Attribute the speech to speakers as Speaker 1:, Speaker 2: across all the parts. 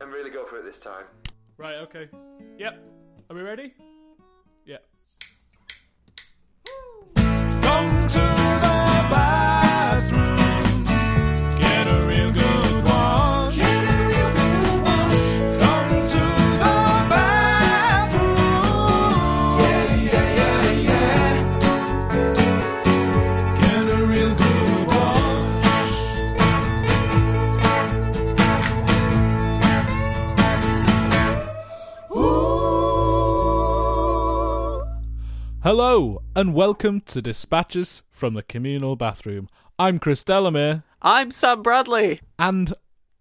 Speaker 1: and really go for it this time.
Speaker 2: Right, okay. Yep. Are we ready? Hello, and welcome to Dispatches from the Communal Bathroom. I'm Chris Delamere,
Speaker 3: I'm Sam Bradley.
Speaker 2: and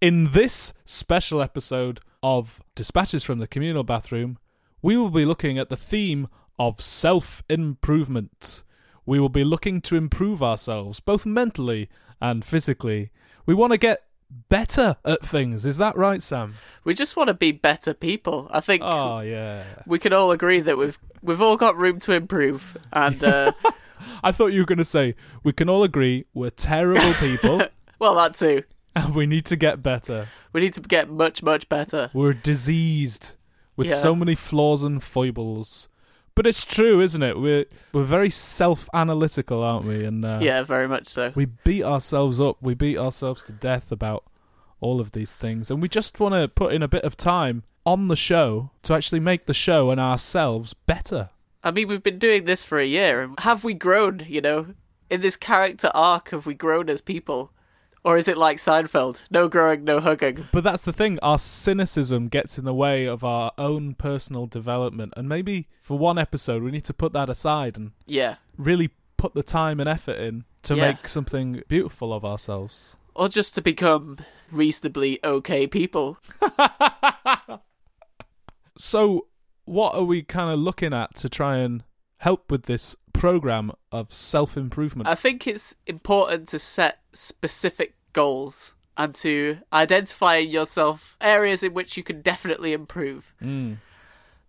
Speaker 2: in this special episode of Dispatches from the Communal Bathroom, we will be looking at the theme of self improvement. We will be looking to improve ourselves, both mentally and physically. We want to get better at things. Is that right, Sam?
Speaker 3: We just want to be better people. I think
Speaker 2: Oh, yeah.
Speaker 3: we can all agree that we've we've all got room to improve. And uh,
Speaker 2: I thought you were going to say, we can all agree we're terrible people
Speaker 3: well, that too.
Speaker 2: and we need to get better.
Speaker 3: We need to get much much better.
Speaker 2: We're diseased with
Speaker 3: Yeah.
Speaker 2: so many flaws and foibles. But it's true, isn't it? We're we're very self-analytical, aren't we? And uh,
Speaker 3: Yeah, very much so.
Speaker 2: we beat ourselves up. We beat ourselves to death about all of these things, and we just want to put in a bit of time on the show to actually make the show and ourselves better.
Speaker 3: I mean, we've been doing this for a year. and Have we grown? You know, in this character arc, have we grown as people? Or is it like Seinfeld? No growing, no hugging.
Speaker 2: But that's the thing, our cynicism gets in the way of our own personal development, and maybe for one episode we need to put that aside and
Speaker 3: Yeah.
Speaker 2: really put the time and effort in to
Speaker 3: Yeah.
Speaker 2: make something beautiful of ourselves.
Speaker 3: Or just to become reasonably okay people.
Speaker 2: So, what are we kind of looking at to try and help with this program of self improvement?
Speaker 3: I think it's important to set specific goals and to identify yourself areas in which you can definitely improve.
Speaker 2: Mm.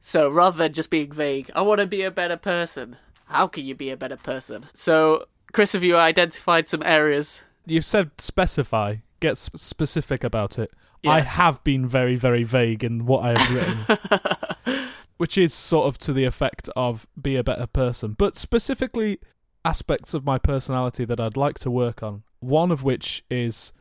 Speaker 3: So rather than just being vague, I want to be a better person. How can you be a better person? So, Chris, have you identified some areas?
Speaker 2: You've said specify, get s- specific about it.
Speaker 3: Yeah.
Speaker 2: I have been very, very vague in what I have written. which is sort of to the effect of be a better person, but specifically aspects of my personality that I'd like to work on. One of which is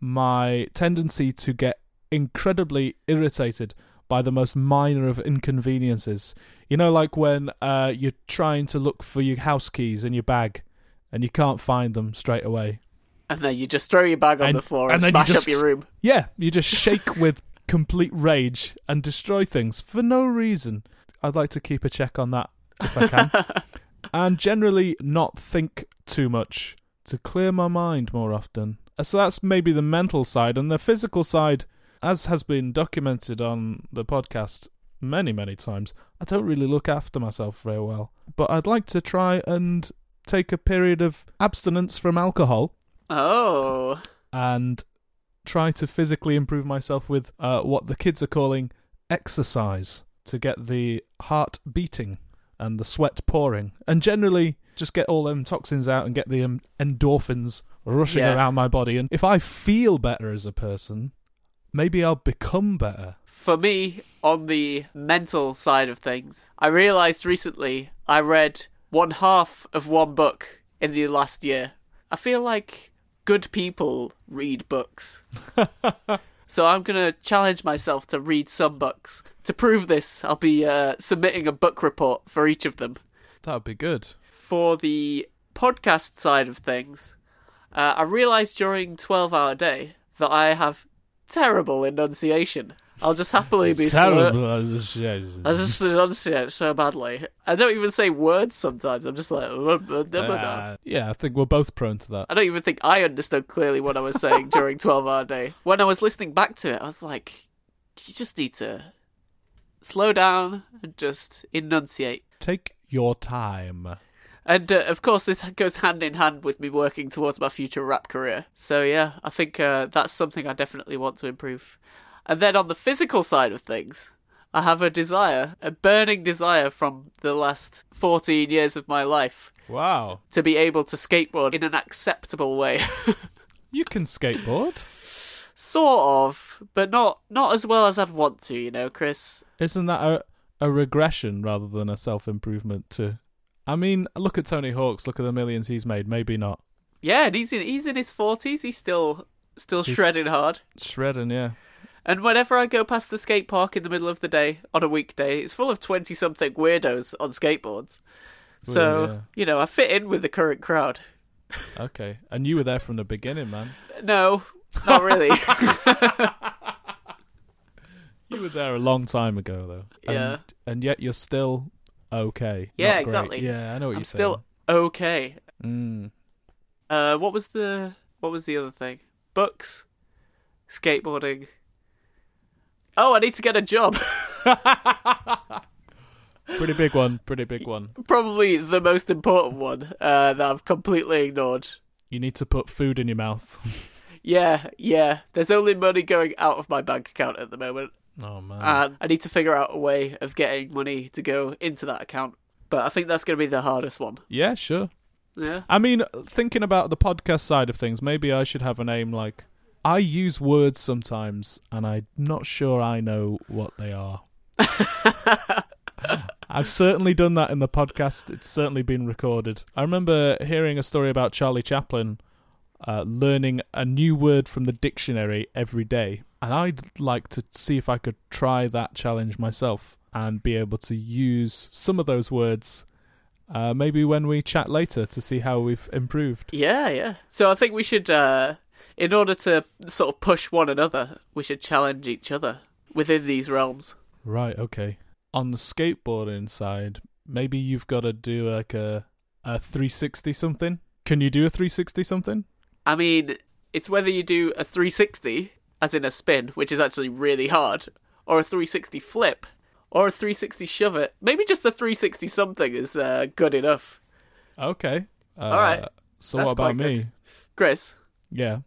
Speaker 2: my tendency to get incredibly irritated by the most minor of inconveniences. You know, like when uh, you're trying to look for your house keys in your bag and you can't find them straight away.
Speaker 3: And then you just throw your bag on
Speaker 2: And-
Speaker 3: the floor
Speaker 2: and
Speaker 3: and,
Speaker 2: then you
Speaker 3: smash
Speaker 2: just-
Speaker 3: up your room.
Speaker 2: Yeah, you just shake with complete rage and destroy things for no reason. I'd like to keep a check on that if I can. and generally not think too much to clear my mind more often. Uh, So that's maybe the mental side. And the physical side, as has been documented on the podcast many, many times, I don't really look after myself very well. But I'd like to try and take a period of abstinence from alcohol
Speaker 3: Oh.
Speaker 2: and try to physically improve myself with uh, what the kids are calling exercise to get the heart beating and the sweat pouring, and generally just get all them toxins out and get the um, endorphins rushing
Speaker 3: Yeah.
Speaker 2: around my body. And if I feel better as a person, maybe I'll become better.
Speaker 3: For me, on the mental side of things, I realised recently I read one half of one book in the last year. I feel like good people read books. so I'm going to challenge myself to read some books. To prove this, I'll be uh, submitting a book report for each of them.
Speaker 2: That would be good.
Speaker 3: For the podcast side of things, uh, I realised during 12 Hour Day that I have terrible enunciation. I'll just happily be slur-
Speaker 2: Terrible as a shit.
Speaker 3: I just enunciate so badly. I don't even say words sometimes. I'm just like,
Speaker 2: Uh, yeah, I think we're both prone to that.
Speaker 3: I don't even think I understood clearly what I was saying during 12 hour day. When I was listening back to it, I was like, you just need to slow down and just enunciate.
Speaker 2: Take your time.
Speaker 3: And uh, of course, this goes hand in hand with me working towards my future rap career. So yeah, I think uh, that's something I definitely want to improve. And then on the physical side of things, I have a desire, a burning desire from the last 14 years of my life
Speaker 2: Wow.
Speaker 3: to be able to skateboard in an acceptable way.
Speaker 2: You can skateboard.
Speaker 3: Sort of, but not not as well as I'd want to. You know, Chris.
Speaker 2: Isn't that a a regression rather than a self improvement? To, I mean, look at Tony Hawk's. Look at the millions he's made. Maybe not
Speaker 3: Yeah, and he's in he's in his forties. He's still still
Speaker 2: He's-
Speaker 3: shredding hard.
Speaker 2: shredding. Yeah.
Speaker 3: And whenever I go past the skate park in the middle of the day on a weekday, it's full of twenty something weirdos on skateboards. So
Speaker 2: yeah.
Speaker 3: you know, I fit in with the current crowd.
Speaker 2: Okay. And you were there from the beginning, man.
Speaker 3: No, not really.
Speaker 2: You were there a long time ago, though. And,
Speaker 3: Yeah.
Speaker 2: And yet you're still okay.
Speaker 3: Yeah, exactly.
Speaker 2: Yeah, I know what
Speaker 3: I'm
Speaker 2: you're saying.
Speaker 3: still okay.
Speaker 2: Mm.
Speaker 3: Uh, what was the what was the other thing? Books, skateboarding. Oh, I need to get a job.
Speaker 2: Pretty big one. Pretty big one.
Speaker 3: Probably the most important one uh, that I've completely ignored.
Speaker 2: You need to put food in your mouth.
Speaker 3: Yeah, yeah. There's only money going out of my bank account at the moment,
Speaker 2: oh man.
Speaker 3: and I need to figure out a way of getting money to go into that account. But I think that's going to be the hardest one.
Speaker 2: yeah, sure.
Speaker 3: Yeah.
Speaker 2: I mean, thinking about the podcast side of things, maybe I should have a name like I use words sometimes and I'm not sure I know what they are. I've certainly done that in the podcast. It's certainly been recorded. I remember hearing a story about Charlie Chaplin uh, learning a new word from the dictionary every day. And I'd like to see if I could try that challenge myself and be able to use some of those words uh, maybe when we chat later to see how we've improved.
Speaker 3: Yeah, yeah. So I think we should, uh, in order to sort of push one another, we should challenge each other within these realms.
Speaker 2: Right, okay. On the skateboarding side, maybe you've got to do like a a 360 something. Can you do a 360 something?
Speaker 3: I mean, it's whether you do a 360, as in a spin, which is actually really hard, or a 360 flip, or a 360 shove it. Maybe just a 360 something is uh, good enough.
Speaker 2: Okay. Uh,
Speaker 3: All right.
Speaker 2: So
Speaker 3: That's
Speaker 2: what about me?
Speaker 3: Chris,
Speaker 2: Yeah.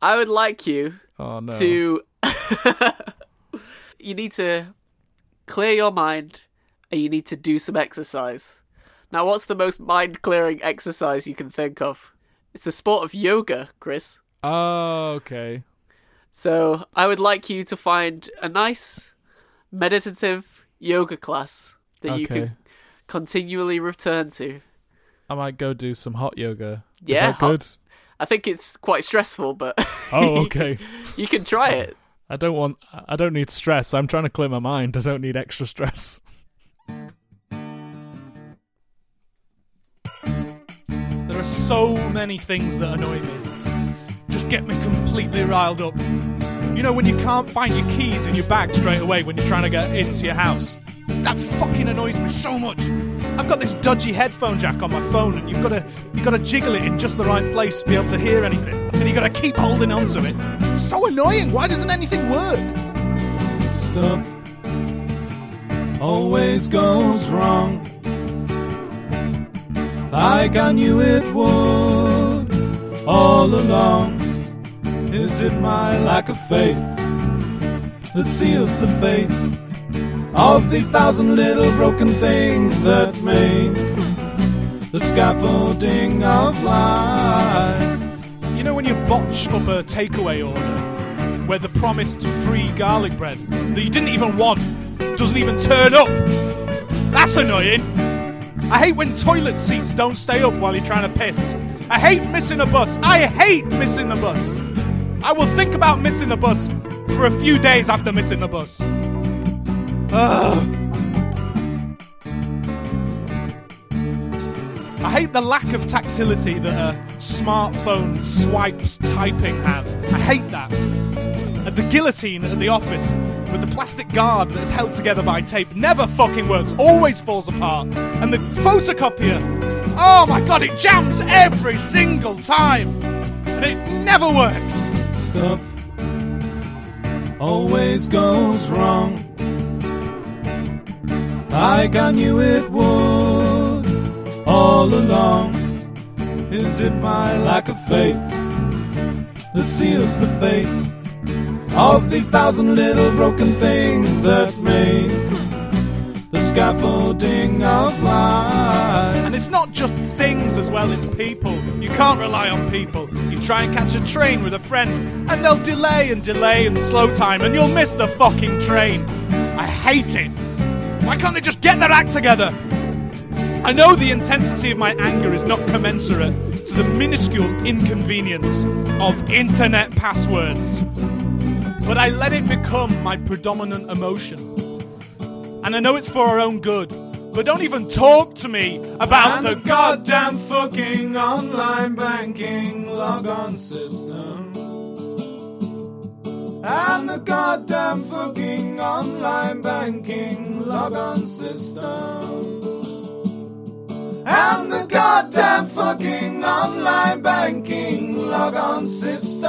Speaker 3: I would like you
Speaker 2: Oh no.
Speaker 3: to. you need to clear your mind and you need to do some exercise. Now, what's the most mind clearing exercise you can think of? It's the sport of yoga, Chris.
Speaker 2: Oh, okay.
Speaker 3: So, I would like you to find a nice meditative yoga class that you
Speaker 2: Okay.
Speaker 3: can continually return to.
Speaker 2: I might go do some hot yoga.
Speaker 3: Yeah,
Speaker 2: Is that
Speaker 3: hot-
Speaker 2: good?
Speaker 3: I think it's quite stressful, but
Speaker 2: Oh,
Speaker 3: you
Speaker 2: okay.
Speaker 3: can- you can try it.
Speaker 2: I don't want. I don't need stress. I'm trying to clear my mind. I don't need extra stress.
Speaker 4: There are so many things that annoy me. Just get me completely riled up. You know when you can't find your keys in your bag straight away when you're trying to get into your house? That fucking annoys me so much. I've got this dodgy headphone jack on my phone and you've got to you've got to jiggle it in just the right place to be able to hear anything. And you've got to keep holding on to it. It's so annoying. Why doesn't anything work?
Speaker 5: stuff always goes wrong. Like I knew it would all along. Is it my lack of faith that seals the fate of these thousand little broken things that make the scaffolding of life?
Speaker 4: You know when you botch up a takeaway order where the promised free garlic bread that you didn't even want doesn't even turn up? That's annoying. I hate when toilet seats don't stay up while you're trying to piss. I hate missing a bus. I hate missing the bus. I will think about missing the bus for a few days after missing the bus. I hate the lack of tactility that a smartphone swipes typing has. I hate that. And the guillotine at the office with the plastic guard that's held together by tape never fucking works, always falls apart. And the photocopier, oh my god, it jams every single time. And it never works.
Speaker 5: stuff always goes wrong. Like I knew it would all along. Is it my lack of faith that seals the fate of these thousand little broken things that make the
Speaker 6: scaffolding of life.
Speaker 2: And it's not just things as well, it's people. You can't rely on people. You try and catch a train with a friend, and they'll delay and delay and slow time, and you'll miss the fucking train. I hate it. Why can't they just get their act together? I know the intensity of my anger is not commensurate to the minuscule inconvenience of internet passwords, but I let it become my predominant emotion. And I know it's for our own good, but don't even talk to me about
Speaker 6: And
Speaker 2: the
Speaker 6: the goddamn fucking online banking logon system. And the goddamn fucking online banking logon system. And the goddamn fucking online banking logon system.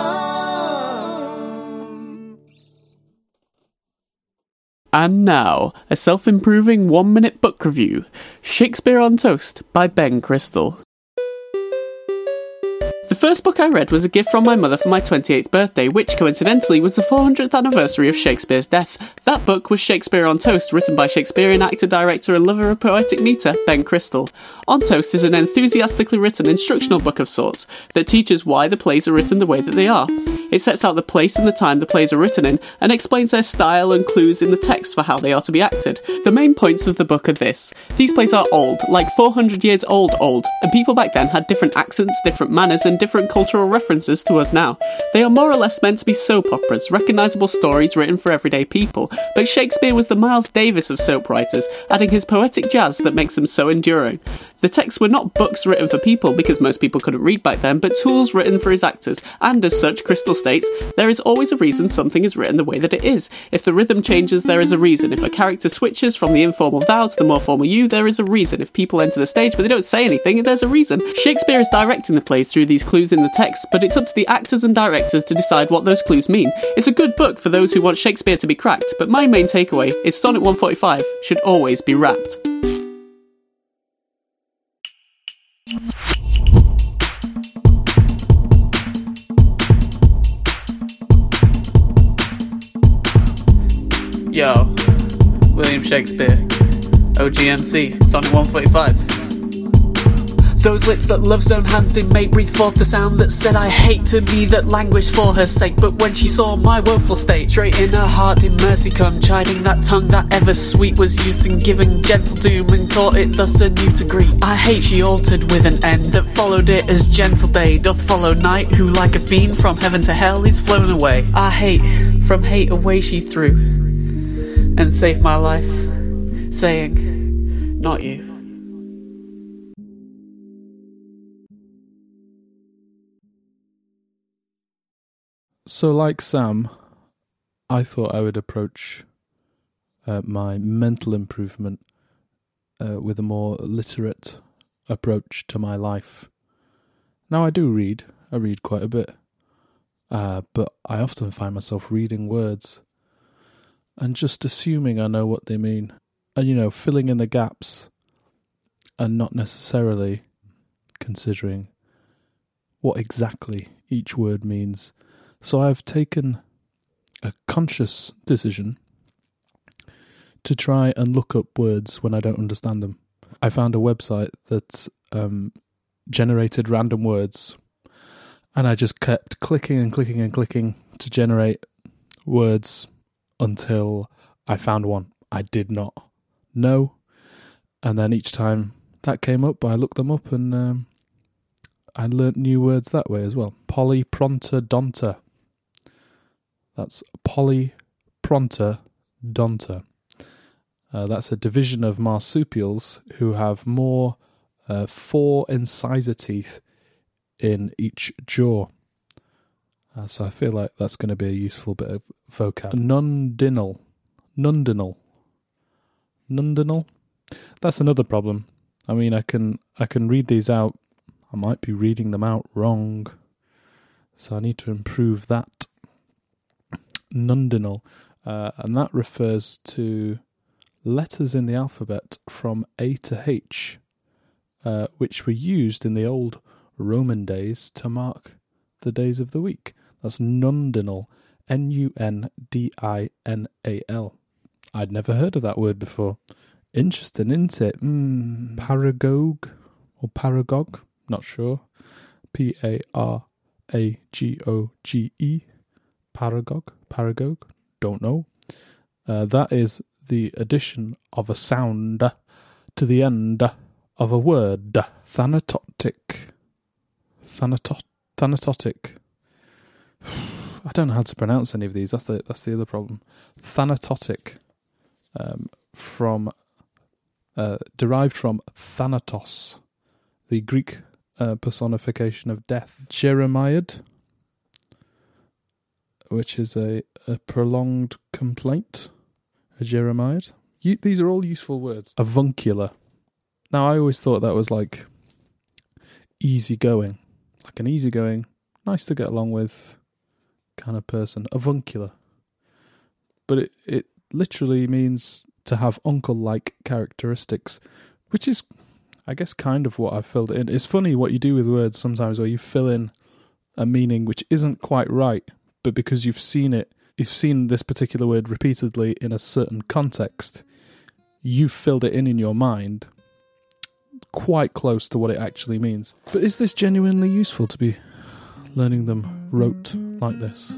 Speaker 3: And now, a self improving one minute book review Shakespeare on Toast by Ben Crystal. The first book I read was a gift from my mother for my 28th birthday, which coincidentally was the 400th anniversary of Shakespeare's death. That book was Shakespeare on Toast, written by Shakespearean actor, director, and lover of poetic metre, Ben Crystal. On Toast is an enthusiastically written instructional book of sorts that teaches why the plays are written the way that they are. It sets out the place and the time the plays are written in and explains their style and clues in the text for how they are to be acted. The main points of the book are this these plays are old, like 400 years old, old, and people back then had different accents, different manners, and different cultural references to us now. They are more or less meant to be soap operas, recognisable stories written for everyday people, but Shakespeare was the Miles Davis of soap writers, adding his poetic jazz that makes them so enduring. The texts were not books written for people because most people couldn't read back then, but tools written for his actors, and as such, Crystal states, there is always a reason something is written the way that it is. If the rhythm changes, there is a reason. If a character switches from the informal thou to the more formal you, there is a reason. If people enter the stage but they don't say anything, there's a reason. Shakespeare is directing the plays through these clues in the text, but it's up to the actors and directors to decide what those clues mean. It's a good book for those who want Shakespeare to be cracked, but my main takeaway is Sonnet 145 should always be rapped. Yo, William Shakespeare, OGMC, Sonnet 145. Those lips that love's own hands did make breathe forth the sound that said I hate to be that languished for her sake. But when she saw my woeful state, straight in her heart did mercy come, chiding that tongue that ever sweet was used in giving gentle doom and taught it thus anew to greet. I hate she altered with an end that followed it as gentle day doth follow night, who like a fiend from heaven to hell is flown away. I hate, from hate away she threw, and saved my life, saying, Not you.
Speaker 7: So, like Sam, I thought I would approach uh, my mental improvement uh, with a more literate approach to my life. Now, I do read, I read quite a bit, uh, but I often find myself reading words and just assuming I know what they mean, and you know, filling in the gaps and not necessarily considering what exactly each word means. So I've taken a conscious decision to try and look up words when I don't understand them. I found a website that um, generated random words, and I just kept clicking and clicking and clicking to generate words until I found one I did not know. And then each time that came up, I looked them up and um, I learnt new words that way as well. Polyprotodonta. That's Polyprotodonta. Uh, that's a division of marsupials who have more uh, four incisor teeth in each jaw. Uh, so I feel like that's going to be a useful bit of vocab. Nundinal. Nundinal. Nundinal? That's another problem. I mean, I can I can read these out. I might be reading them out wrong, so I need to improve that. Nundinal, uh, and that refers to letters in the alphabet from A to H, uh, which were used in the old Roman days to mark the days of the week. That's nundinal, N U N D I N A L. I'd never heard of that word before. Interesting, isn't it? Mm, paragoge or paragoge? Not sure. P A R A G O G E. Paragoge? Paragoge? Don't know. Uh, that is the addition of a sound to the end of a word. Thanatotic. Thanatot. Thanatotic. I don't know how to pronounce any of these. That's the that's the other problem. Thanatotic, um, from uh, derived from Thanatos, the Greek uh, personification of death. Jeremiad, which is a, a prolonged complaint. A Jeremiad. You, these are all useful words. Avuncular. Now, I always thought that was like easygoing, like an easygoing, nice to get along with kind of person. Avuncular. But it, it literally means to have uncle like characteristics, which is, I guess, kind of what I filled in. It's funny what you do with words sometimes where you fill in a meaning which isn't quite right, but because you've seen it, you've seen this particular word repeatedly in a certain context, you've filled it in in your mind quite close to what it actually means. But is this genuinely useful to be learning them rote like this?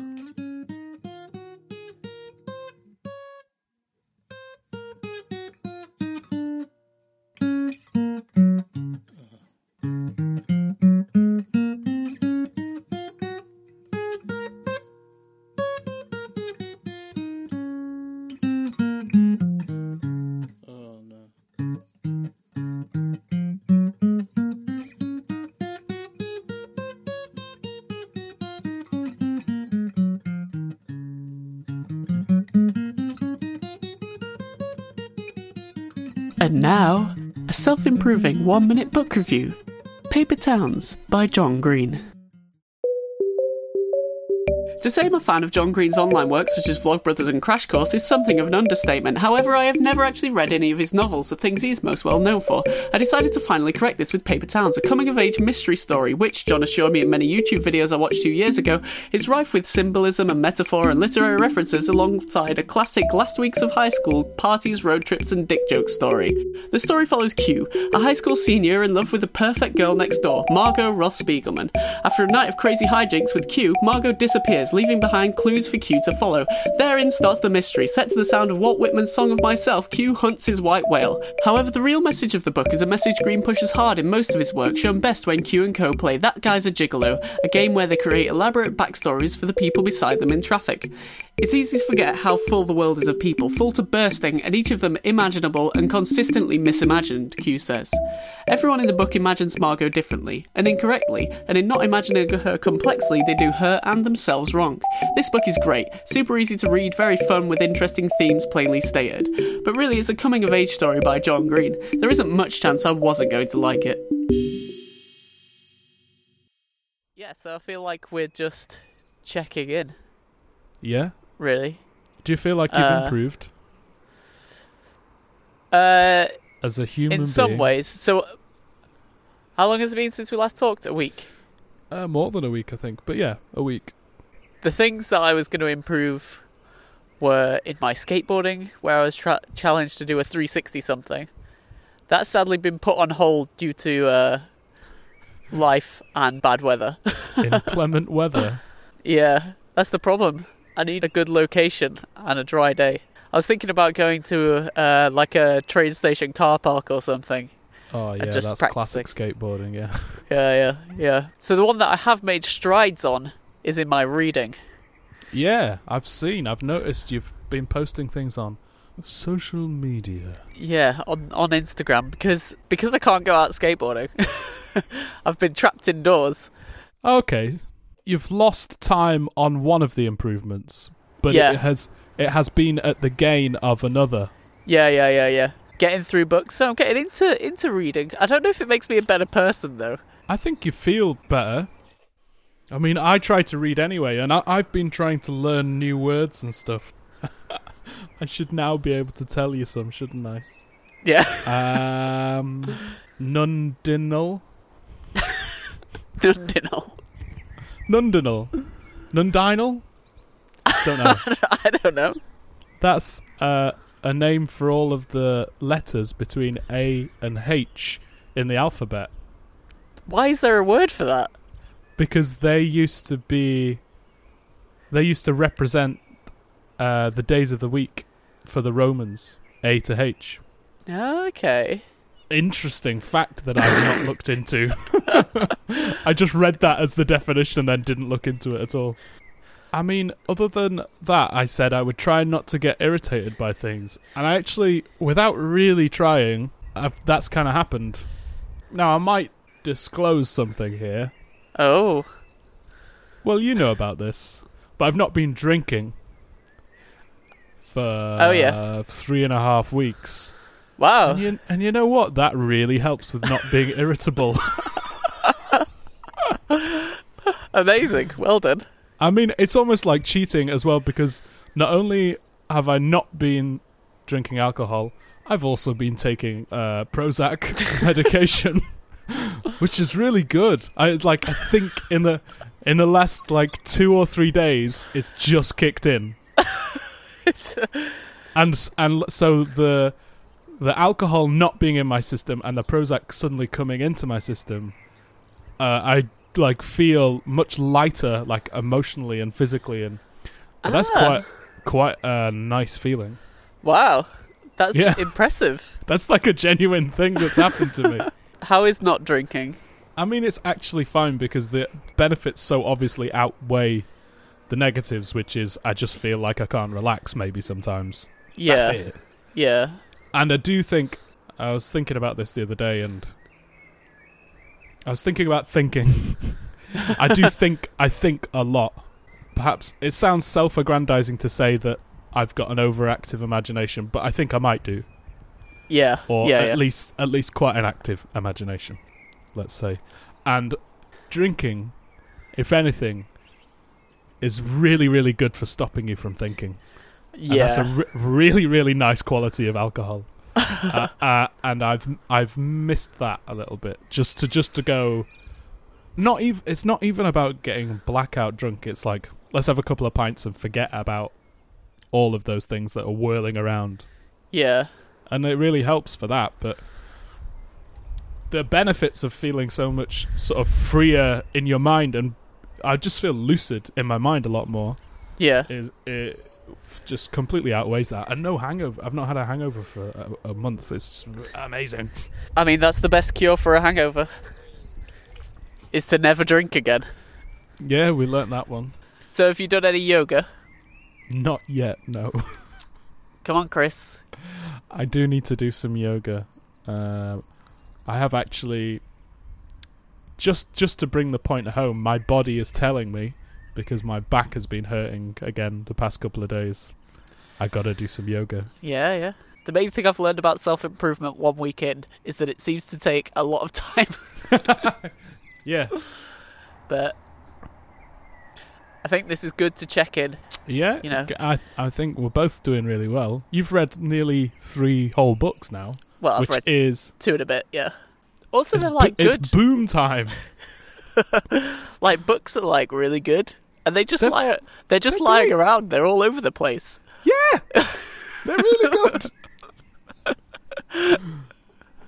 Speaker 3: Now, a self improving one minute book review Paper Towns by John Green. To say I'm a fan of John Green's online works such as Vlogbrothers and Crash Course is something of an understatement. However, I have never actually read any of his novels, the things he's most well known for. I decided to finally correct this with Paper Towns, a coming of age mystery story, which, John assured me in many YouTube videos I watched two years ago, is rife with symbolism and metaphor and literary references alongside a classic last weeks of high school, parties, road trips, and dick joke story. The story follows Q, a high school senior in love with the perfect girl next door, Margot Roth Spiegelman. After a night of crazy hijinks with Q, Margot disappears, leaving behind clues for Q to follow. Therein starts the mystery. Set to the sound of Walt Whitman's Song of Myself, Q hunts his white whale. However, the real message of the book is a message Green pushes hard in most of his work, shown best when Q and Co play That Guy's a Gigolo, a game where they create elaborate backstories for the people beside them in traffic. It's easy to forget how full the world is of people, full to bursting, and each of them imaginable and consistently misimagined, Q says. Everyone in the book imagines Margot differently, and incorrectly, and in not imagining her complexly, they do her and themselves wrong. This book is great, super easy to read, very fun with interesting themes plainly stated. But really, it's a coming of age story by John Green. There isn't much chance I wasn't going to like it. Yeah, so I feel like we're just checking in,
Speaker 7: Yeah?
Speaker 3: Really.
Speaker 7: Do you feel like you've
Speaker 3: Uh,
Speaker 7: improved
Speaker 3: Uh,
Speaker 7: as a human
Speaker 3: in some
Speaker 7: being?
Speaker 3: ways. So, how long has it been since we last talked? A week.
Speaker 7: Uh, more than a week, I think. But yeah, a week.
Speaker 3: The things that I was going to improve were in my skateboarding, where I was tra- challenged to do a 360 something. That's sadly been put on hold due to uh, life and bad weather.
Speaker 7: Inclement weather.
Speaker 3: yeah, that's the problem. I need a good location and a dry day. I was thinking about going to uh, like a train station car park or something.
Speaker 7: Oh yeah,
Speaker 3: just
Speaker 7: that's
Speaker 3: practicing.
Speaker 7: classic skateboarding. Yeah.
Speaker 3: Yeah, yeah, yeah. So the one that I have made strides on is in my reading.
Speaker 7: Yeah, I've seen. I've noticed you've been posting things on social media.
Speaker 3: Yeah, on on Instagram because because I can't go out skateboarding. I've been trapped indoors.
Speaker 7: Okay, you've lost time on one of the improvements, but
Speaker 3: Yeah.
Speaker 7: it has it has been at the gain of another.
Speaker 3: Yeah, yeah, yeah, yeah. Getting through books, so I'm getting into into reading. I don't know if it makes me a better person though.
Speaker 7: I think you feel better. I mean, I try to read anyway, and I, I've been trying to learn new words and stuff. I should now be able to tell you some, shouldn't I?
Speaker 3: Yeah,
Speaker 7: Um, Nundinal,
Speaker 3: Nundinal.
Speaker 7: Nundinal, Nundinal. Don't know.
Speaker 3: I don't know.
Speaker 7: That's uh,
Speaker 2: a name for all of the letters between A and H in the alphabet
Speaker 3: Why is there a word for that?
Speaker 2: because they used to be they used to represent uh, the days of the week for the Romans A to H.
Speaker 3: Okay.
Speaker 2: Interesting fact that I've not looked into. I just read that as the definition and then didn't look into it at all. I mean, other than that, I said I would try not to get irritated by things. And I actually, without really trying, I've, that's kind of happened. Now, I might disclose something here.
Speaker 3: Oh.
Speaker 2: Well, you know about this, but I've not been drinking for
Speaker 3: Oh, yeah.
Speaker 2: uh, three and a half weeks.
Speaker 3: Wow.
Speaker 2: And you, and you know what? That really helps with not being irritable.
Speaker 3: Amazing. Well done.
Speaker 2: I mean, it's almost like cheating as well because not only have I not been drinking alcohol, I've also been taking uh, Prozac medication, which is really good. I like. I think in the in the last like two or three days, it's just kicked in, and s- and l- so the the alcohol not being in my system and the Prozac suddenly coming into my system, uh, I like feel much lighter, like emotionally and physically, and that's
Speaker 3: Ah.
Speaker 2: quite quite a nice feeling.
Speaker 3: Wow. That's
Speaker 2: Yeah.
Speaker 3: impressive.
Speaker 2: That's like a genuine thing that's happened to me.
Speaker 3: How is not drinking?
Speaker 2: I mean, it's actually fine because the benefits so obviously outweigh the negatives, which is I just feel like I can't relax maybe sometimes.
Speaker 3: Yeah. Yeah.
Speaker 2: And I do think I was thinking about this the other day, and I was thinking about thinking. I do think I think a lot. Perhaps it sounds self-aggrandizing to say that I've got an overactive imagination, but I think I might do,
Speaker 3: Yeah.
Speaker 2: or
Speaker 3: yeah,
Speaker 2: at
Speaker 3: yeah.
Speaker 2: least at least quite an active imagination, let's say. And drinking, if anything, is really really good for stopping you from thinking. And that's a re- really, really nice quality of alcohol. uh, uh, and I've I've missed that a little bit. Just to just to go, not even it's not even about getting blackout drunk. It's like let's have a couple of pints and forget about all of those things that are whirling around,
Speaker 3: yeah.
Speaker 2: and it really helps for that. But the benefits of feeling so much sort of freer in your mind and I just feel lucid in my mind a lot more
Speaker 3: Yeah.
Speaker 2: is it just completely outweighs that. And no hangover. I've not had a hangover for a, a month. It's amazing.
Speaker 3: I mean, that's the best cure for a hangover. Is to never drink again.
Speaker 2: Yeah, we learnt that one.
Speaker 3: So, have you done any yoga?
Speaker 2: Not yet. No,
Speaker 3: Come on, Chris.
Speaker 2: I do need to do some yoga. Uh, I have actually just just to bring the point home. My body is telling me because my back has been hurting again the past couple of days. I gotta do some yoga.
Speaker 3: Yeah, yeah. The main thing I've learned about self improvement one weekend is that it seems to take a lot of time,
Speaker 2: Yeah,
Speaker 3: but I think this is good to check in.
Speaker 2: yeah.
Speaker 3: You know.
Speaker 2: I I think we're both doing really well. You've read nearly three whole books now.
Speaker 3: Well, I've
Speaker 2: which
Speaker 3: read
Speaker 2: is
Speaker 3: two in a bit, yeah. Also, they're
Speaker 2: bo-
Speaker 3: like
Speaker 2: it's boom time.
Speaker 3: like books are like really good, and they just
Speaker 2: They're-
Speaker 3: lie. They're just
Speaker 2: they're
Speaker 3: lying
Speaker 2: great.
Speaker 3: around. They're all over the place.
Speaker 2: Yeah, they're really good.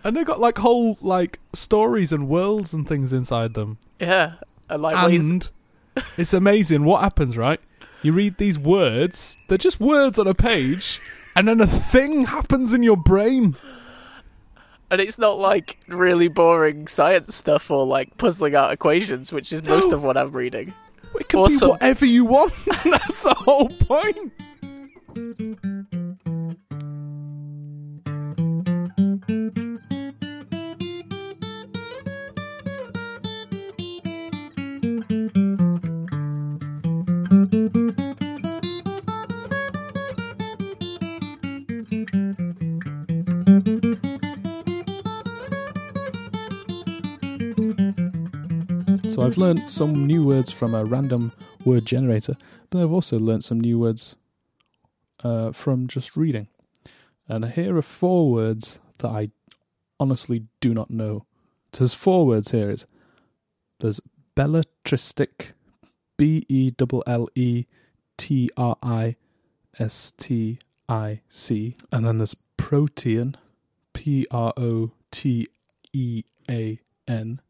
Speaker 2: and they got like whole like stories and worlds and things inside them.
Speaker 3: Yeah, and like.
Speaker 2: And it's amazing what happens, right? You read these words; they're just words on a page, and then a thing happens in your brain.
Speaker 3: And it's not like really boring science stuff or like puzzling out equations, which is most of what I'm reading.
Speaker 2: It can
Speaker 3: Awesome.
Speaker 2: be whatever you want. That's the whole point. So I've learnt some new words from a random word generator, but I've also learnt some new words uh, from just reading. And here are four words that I honestly do not know. There's four words here. It's, there's belletristic, B E L L E T R I S T
Speaker 7: I C. And then there's protean, P R O T E A N,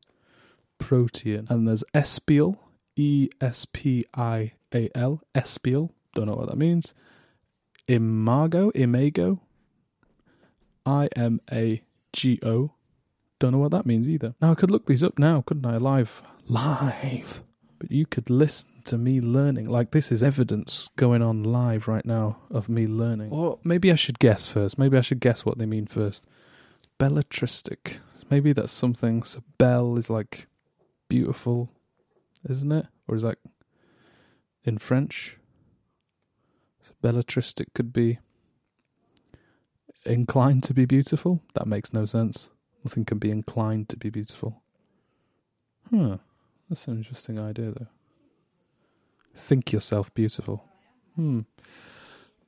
Speaker 7: protean. And there's espial, E S P I A L, espial. Don't know what that means. Imago, imago, I M A G O. Don't know what that means either. Now I could look these up now, couldn't I? Live. Live. But you could listen to me learning. Like this is evidence going on live right now of me learning. Or maybe I should guess first. Maybe I should guess what they mean first. Belletristic. Maybe that's something. So belle is like beautiful, isn't it? Or is that in French? So belletristic could be inclined to be beautiful. That makes no sense. Nothing can be inclined to be beautiful. Huh. That's an interesting idea, though. Think yourself beautiful. Hmm.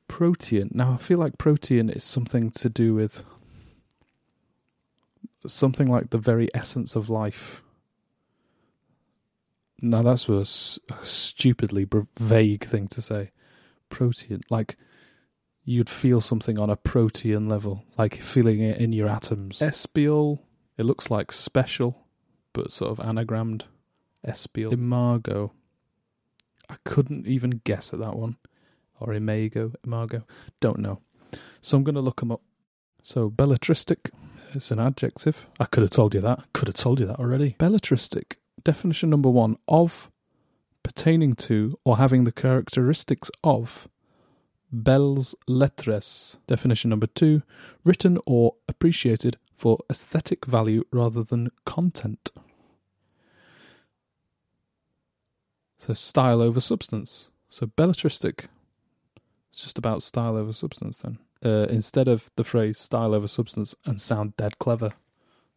Speaker 7: Protean. Now, I feel like protean is something to do with something like the very essence of life. Now, that's a stupidly vague thing to say. Protean. Like, you'd feel something on a protean level, like feeling it in your atoms. Espial. It looks like special, but sort of anagrammed. Espial. Imago. I couldn't even guess at that one. Or imago, imago. Don't know. So I'm going to look them up. So belletristic it's an adjective. I could have told you that. Could have told you that already. Belletristic. Definition number one of, pertaining to, or having the characteristics of belles lettres. Definition number two written or appreciated for aesthetic value rather than content. So style over substance. So belletristic. It's just about style over substance then. Uh, instead of the phrase style over substance and sound dead clever.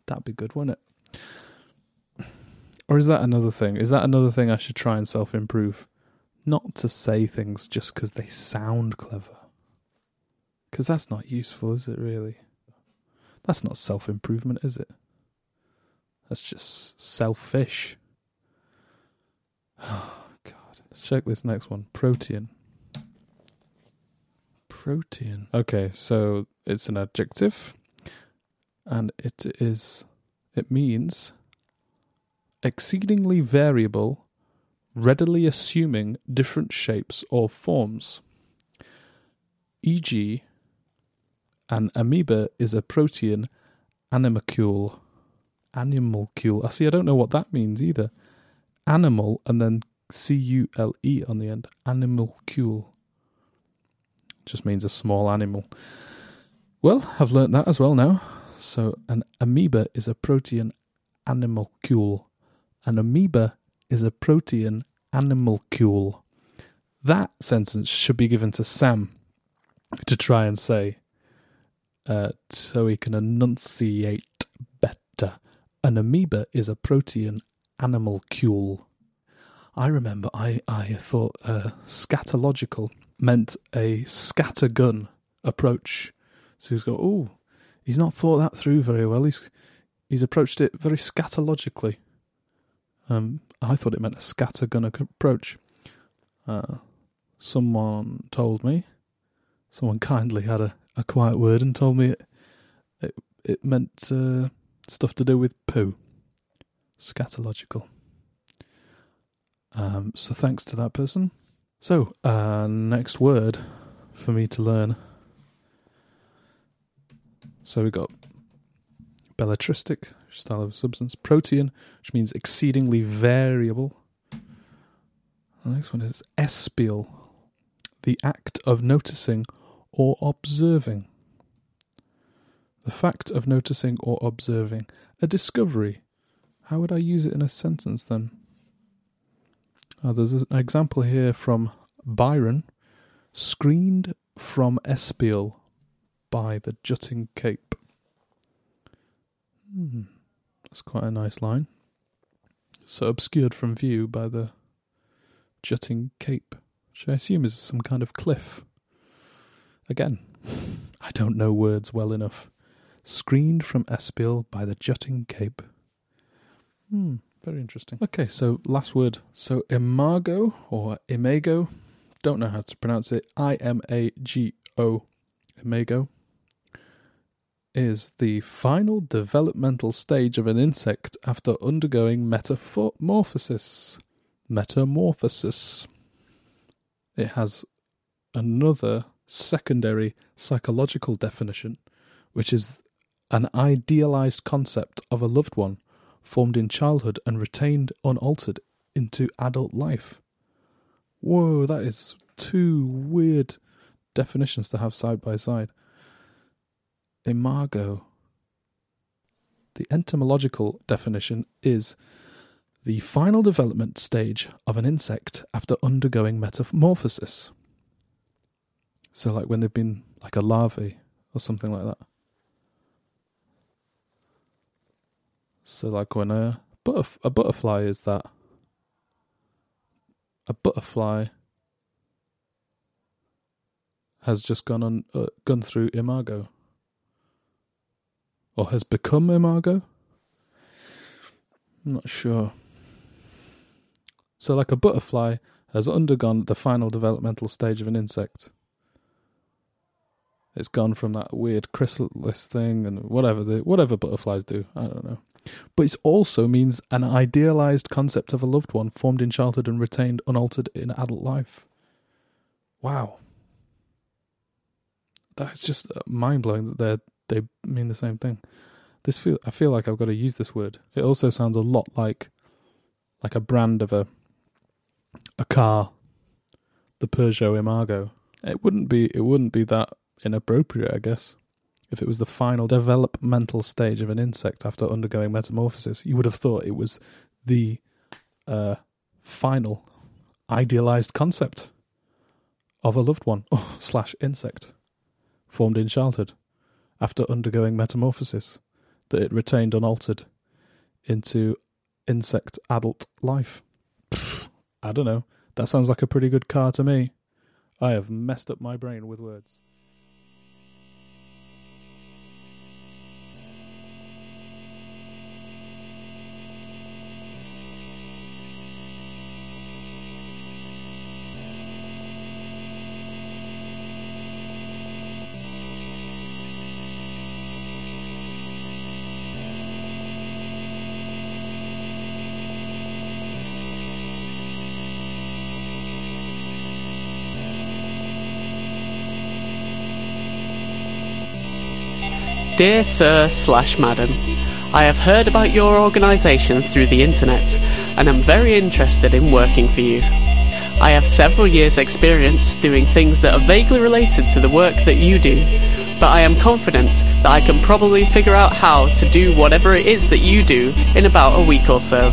Speaker 7: That'd be good, wouldn't it? Or is that another thing? Is that another thing I should try and self improve? Not to say things just because they sound clever. Because that's not useful, is it really? That's not self improvement, is it? That's just selfish. Oh, God. Let's check this next one. protean. Protean. Okay, so it's an adjective. And it is. It means exceedingly variable, readily assuming different shapes or forms. E.g., an amoeba is a protean animalcule. Animalcule. I see, I don't know what that means either. Animal and then C U L E on the end. Animalcule. Just means a small animal. Well, I've learnt that as well now. So, an amoeba is a protean animalcule. An amoeba is a protean animalcule. That sentence should be given to Sam to try and say, uh, so he can enunciate better. An amoeba is a protean animalcule. I remember I, I thought uh, scatological meant a scattergun approach. So he's got, oh, he's not thought that through very well. He's he's approached it very scatologically. Um, I thought it meant a scattergun approach. Uh, someone told me, someone kindly had a, a quiet word and told me it it, it meant uh, stuff to do with poo. Scatological. Um, so thanks to that person. So, uh, next word for me to learn. So we got belletristic, style of substance, protean, which means exceedingly variable. The next one is espial, the act of noticing or observing. The fact of noticing or observing. A discovery. How would I use it in a sentence then? Uh, there's an example here from Byron. Screened from espial by the jutting cape. Hmm, that's quite a nice line. So obscured from view by the jutting cape, which I assume is some kind of cliff. Again, I don't know words well enough. Screened from espial by the jutting cape. Hmm, very interesting. Okay, so last word. So imago or imago, don't know how to pronounce it. I M A G O. imago, is the final developmental stage of an insect after undergoing metamorphosis. Metamorphosis. It has another secondary psychological definition, which is an idealized concept of a loved one formed in childhood and retained unaltered into adult life. Whoa, that is two weird definitions to have side by side. Imago. The etymological definition is the final development stage of an insect after undergoing metamorphosis. So, like when they've been like a larvae or something like that. So, like when a butterf- a butterfly is that a butterfly has just gone on uh, gone through imago or has become imago. I'm not sure. So, like a butterfly has undergone the final developmental stage of an insect. It's gone from that weird chrysalis thing and whatever the whatever butterflies do. I don't know. But it also means an idealized concept of a loved one formed in childhood and retained unaltered in adult life. Wow. That's just uh, mind blowing that they they mean the same thing. This feel I feel like I've got to use this word. It also sounds a lot like like a brand of a a car, the Peugeot Imago. It wouldn't be it wouldn't be that inappropriate, I guess. If it was the final developmental stage of an insect after undergoing metamorphosis, you would have thought it was the uh, final idealized concept of a loved one slash insect formed in childhood after undergoing metamorphosis that it retained unaltered into insect adult life. I don't know. That sounds like a pretty good car to me. I have messed up my brain with words.
Speaker 3: Dear Sir slash Madam, I have heard about your organisation through the internet and am very interested in working for you. I have several years' experience doing things that are vaguely related to the work that you do, but I am confident that I can probably figure out how to do whatever it is that you do in about a week or so.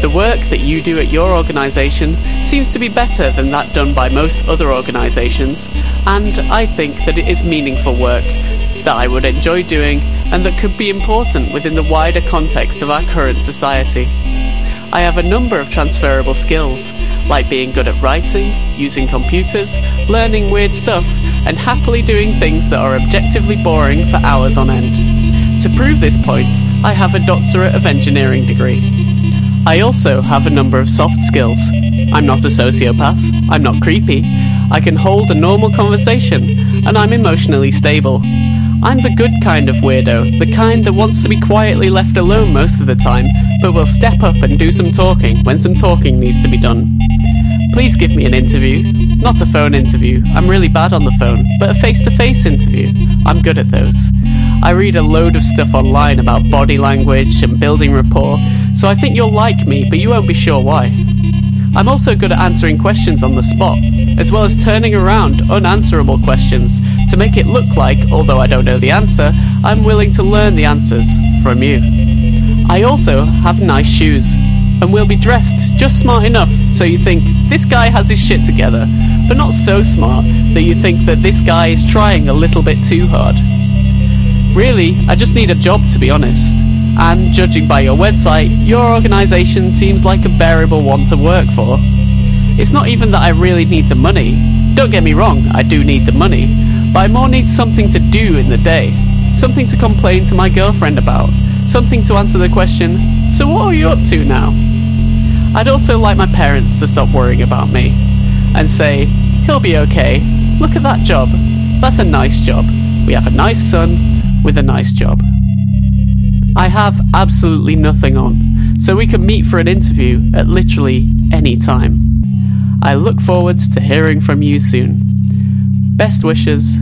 Speaker 3: The work that you do at your organisation seems to be better than that done by most other organisations, and I think that it is meaningful work that I would enjoy doing and that could be important within the wider context of our current society. I have a number of transferable skills, like being good at writing, using computers, learning weird stuff, and happily doing things that are objectively boring for hours on end. To prove this point, I have a doctorate of engineering degree. I also have a number of soft skills. I'm not a sociopath, I'm not creepy, I can hold a normal conversation, and I'm emotionally stable. I'm the good kind of weirdo, the kind that wants to be quietly left alone most of the time, but will step up and do some talking when some talking needs to be done. Please give me an interview. Not a phone interview, I'm really bad on the phone, but a face to face interview. I'm good at those. I read a load of stuff online about body language and building rapport, so I think you'll like me, but you won't be sure why. I'm also good at answering questions on the spot, as well as turning around unanswerable questions to make it look like, although I don't know the answer, I'm willing to learn the answers from you. I also have nice shoes, and will be dressed just smart enough so you think this guy has his shit together, but not so smart that you think that this guy is trying a little bit too hard. Really, I just need a job to be honest. And judging by your website, your organisation seems like a bearable one to work for. It's not even that I really need the money. Don't get me wrong, I do need the money. But I more need something to do in the day. Something to complain to my girlfriend about. Something to answer the question, so what are you up to now? I'd also like my parents to stop worrying about me. And say, he'll be okay. Look at that job. That's a nice job. We have a nice son with a nice job. I have absolutely nothing on, so we can meet for an interview at literally any time. I look forward to hearing from you soon. Best wishes,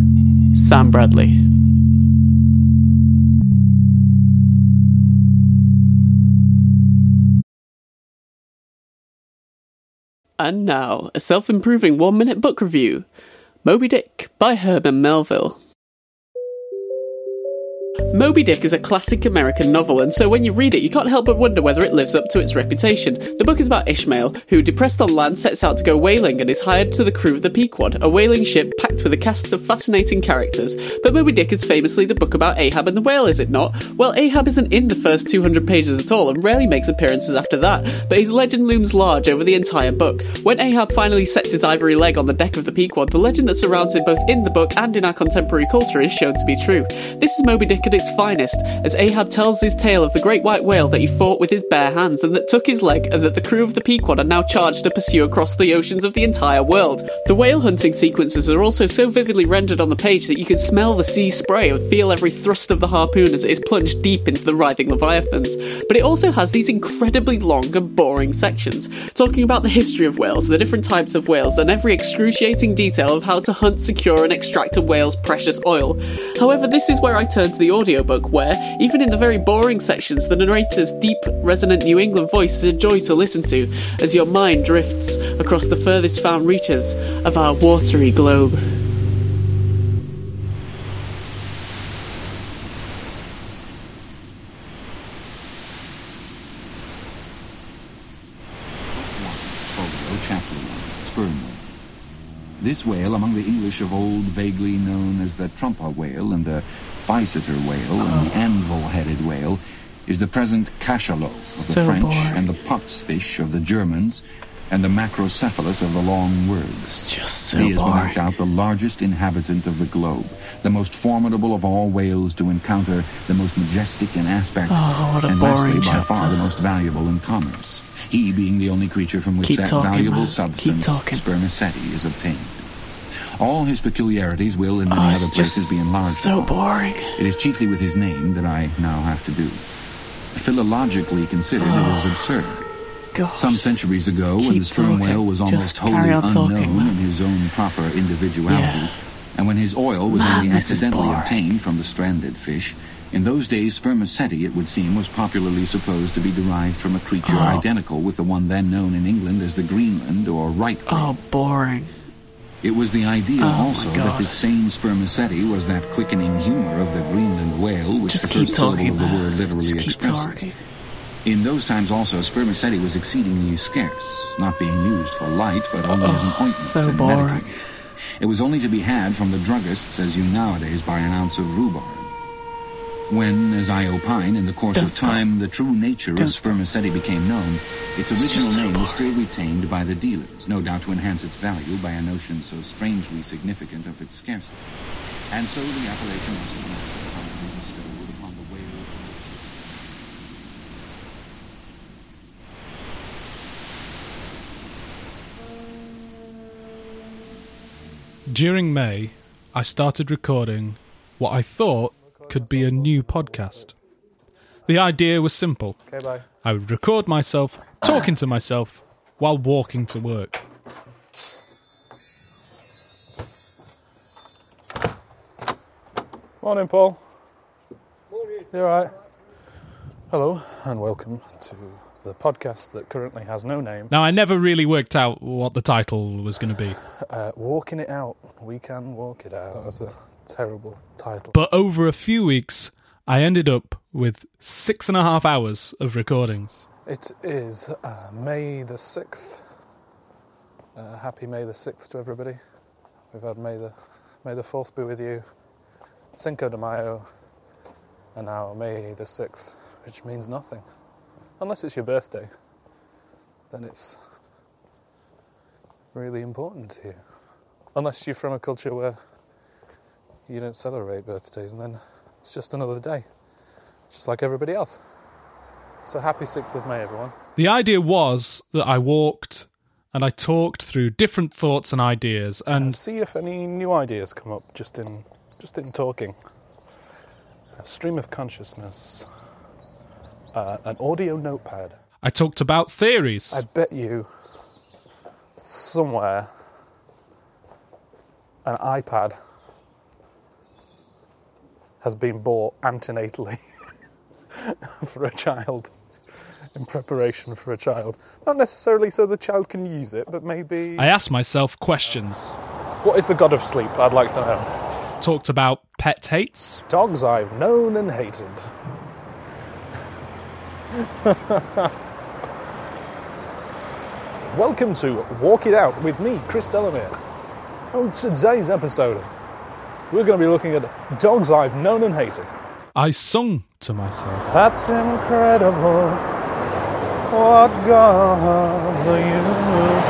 Speaker 3: Sam Bradley. And now, a self improving one minute book review Moby Dick by Herman Melville. Moby Dick is a classic American novel, and so when you read it, you can't help but wonder whether it lives up to its reputation. The book is about Ishmael, who, depressed on land, sets out to go whaling and is hired to the crew of the Pequod, a whaling ship packed with a cast of fascinating characters. But Moby Dick is famously the book about Ahab and the whale, is it not? Well, Ahab isn't in the first 200 pages at all, and rarely makes appearances after that, but his legend looms large over the entire book. When Ahab finally sets his ivory leg on the deck of the Pequod, the legend that surrounds him both in the book and in our contemporary culture is shown to be true. This is Moby Dick at its finest, as Ahab tells his tale of the great white whale that he fought with his bare hands and that took his leg, and that the crew of the Pequod are now charged to pursue across the oceans of the entire world. The whale hunting sequences are also so vividly rendered on the page that you can smell the sea spray and feel every thrust of the harpoon as it is plunged deep into the writhing leviathans. But it also has these incredibly long and boring sections, talking about the history of whales, the different types of whales, and every excruciating detail of how to hunt, secure, and extract a whale's precious oil. However, this is where I turn to the audiobook, where, even in the very boring sections, the narrator's deep, resonant New England voice is a joy to listen to as your mind drifts across the furthest found reaches of our watery globe.
Speaker 8: Folio, Chapter 1, Sperm Whale. This whale, among the English of old, vaguely known as the trumpa whale and the Physeter whale and the oh. anvil-headed whale, is the present cachalot of the
Speaker 3: So
Speaker 8: French
Speaker 3: boring.
Speaker 8: and the Pottfisch of the Germans and the macrocephalus of the long words.
Speaker 3: It's just so
Speaker 8: he is without doubt the largest inhabitant of the globe, the most formidable of all whales to encounter, the most majestic in aspect,
Speaker 3: Oh,
Speaker 8: and lastly, by far the most valuable in commerce. He being the only creature from which
Speaker 3: Keep
Speaker 8: that
Speaker 3: talking,
Speaker 8: valuable
Speaker 3: man.
Speaker 8: Substance, spermaceti, is obtained. All his peculiarities will, in many
Speaker 3: Oh,
Speaker 8: other places, be enlarged.
Speaker 3: so boring.
Speaker 8: It is chiefly with his name that I now have to do. Philologically considered, it is absurd.
Speaker 3: God.
Speaker 8: Some centuries ago, when the sperm whale was almost
Speaker 3: Just
Speaker 8: wholly unknown
Speaker 3: talking,
Speaker 8: in his own proper individuality,
Speaker 3: Yeah.
Speaker 8: and when his oil was only
Speaker 3: Man, is
Speaker 8: accidentally obtained from the stranded fish, in those days spermaceti, it would seem, was popularly supposed to be derived from a creature
Speaker 3: Oh.
Speaker 8: identical with the one then known in England as the Greenland or right whale.
Speaker 3: Oh, boring.
Speaker 8: It was the idea
Speaker 3: Oh,
Speaker 8: also that this same spermaceti was that quickening humor of the Greenland whale, which
Speaker 3: Just
Speaker 8: the first syllable of the word literally
Speaker 3: Just keep
Speaker 8: expresses.
Speaker 3: talking.
Speaker 8: In those times also, spermaceti was exceedingly scarce, not being used for light, but only as an
Speaker 3: Oh,
Speaker 8: ointment
Speaker 3: so
Speaker 8: and
Speaker 3: boring.
Speaker 8: medicament. It was only to be had from the druggists as you nowadays buy an ounce of rhubarb. When, as I opine, in the course
Speaker 3: Don't
Speaker 8: of
Speaker 3: stop.
Speaker 8: time, the true nature
Speaker 3: Don't
Speaker 8: of spermaceti became known, its original
Speaker 3: so
Speaker 8: name was still retained by the dealers, no doubt to enhance its value by a notion so strangely significant of its scarcity. And so the appellation was commonly bestowed upon the whale.
Speaker 2: During May, I started recording what I thought could be a new podcast. The idea was simple.
Speaker 4: Okay, bye.
Speaker 2: I would record myself talking to myself while walking to work.
Speaker 4: Morning, Paul. Morning. You alright? Hello, and welcome to the podcast that currently has no name.
Speaker 2: Now, I never really worked out what the title was going to be,
Speaker 4: Uh, walking it out. We can walk it out. That was a terrible title.
Speaker 2: but over a few weeks, I ended up with six and a half hours of recordings.
Speaker 4: It is uh, May the 6th. Uh, happy May the 6th to everybody. We've had May the, May the 4th be with you, Cinco de Mayo, and now May the 6th, which means nothing. Unless it's your birthday, then it's really important to you. Unless you're from a culture where you don't celebrate birthdays, and then it's just another day, just like everybody else. So happy 6th of May, everyone.
Speaker 2: The idea was that I walked and I talked through different thoughts and ideas.
Speaker 5: and see if any new ideas come up just in just in talking. A stream of consciousness, uh, an audio notepad.
Speaker 2: I talked about theories.
Speaker 5: I bet you somewhere an iPad has been bought antenatally for a child in preparation for a child. Not necessarily so the child can use it, but maybe.
Speaker 2: I asked myself questions.
Speaker 5: What is the god of sleep? I'd like to know.
Speaker 2: Talked about pet hates.
Speaker 5: Dogs I've known and hated. Welcome to Walk It Out with me, Chris Delamere. On today's episode, we're going to be looking at dogs I've known and hated.
Speaker 2: I sung to myself.
Speaker 5: That's incredible. What gods are you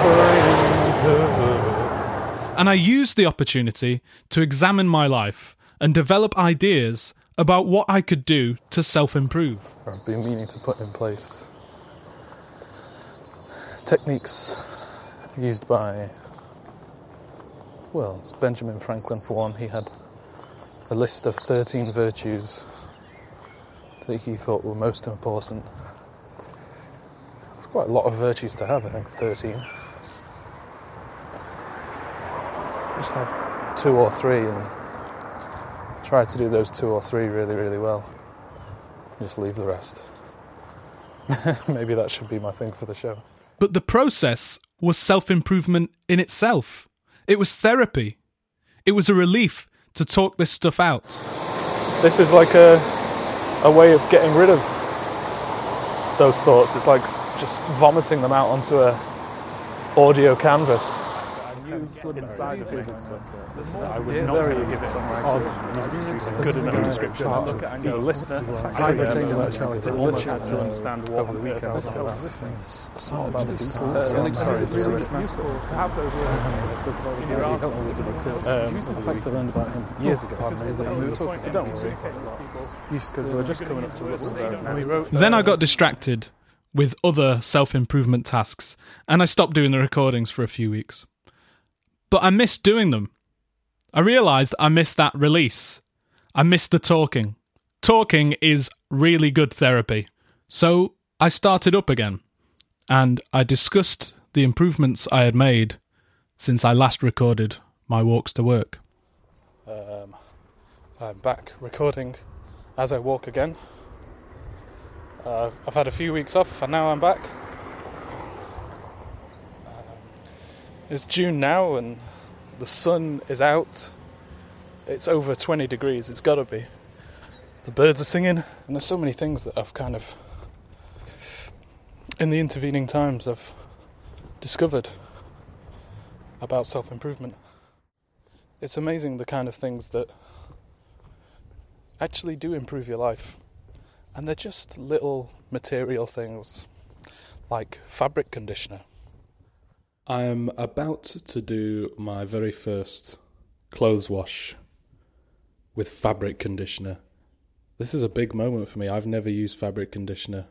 Speaker 5: praying to?
Speaker 2: And I used the opportunity to examine my life and develop ideas about what I could do to self improve.
Speaker 5: I've been meaning to put in place techniques used by, well, it's Benjamin Franklin for one. He had a list of 13 virtues that he thought were most important. It's quite a lot of virtues to have, I think, 13. Just have two or three and try to do those two or three really, really well. Just leave the rest. Maybe that should be my thing for the show.
Speaker 2: But the process was self improvement in itself. It was therapy. It was a relief to talk this stuff out.
Speaker 5: This is like a, a way of getting rid of those thoughts. It's like just vomiting them out onto a audio canvas. Inside of physics, I was not very give it. odd, good enough description. I look at and go, I've retained that challenge to understand what the weekend. It's not about the details. It's useful to have those words. In your arsenal. The fact I learned about him. Years ago is that we were talking. Don't worry, because we're just coming up to Luxembourg. And we wrote.
Speaker 2: Then I got distracted with other self improvement tasks and I stopped doing the recordings for a few weeks. But I missed doing them. I realised I missed that release. I missed the talking. Talking is really good therapy. So I started up again and I discussed the improvements I had made since I last recorded my walks to work.
Speaker 5: Um, I'm back recording as I walk again. Uh, I've, I've had a few weeks off and now I'm back. Um, it's June now and the sun is out. It's over 20 degrees, it's gotta be. The birds are singing, and there's so many things that I've kind of, in the intervening times, I've discovered about self improvement. It's amazing the kind of things that actually do improve your life. And they're just little material things like fabric conditioner.
Speaker 7: I'm about to do my very first clothes wash with fabric conditioner. This is a big moment for me. I've never used fabric conditioner,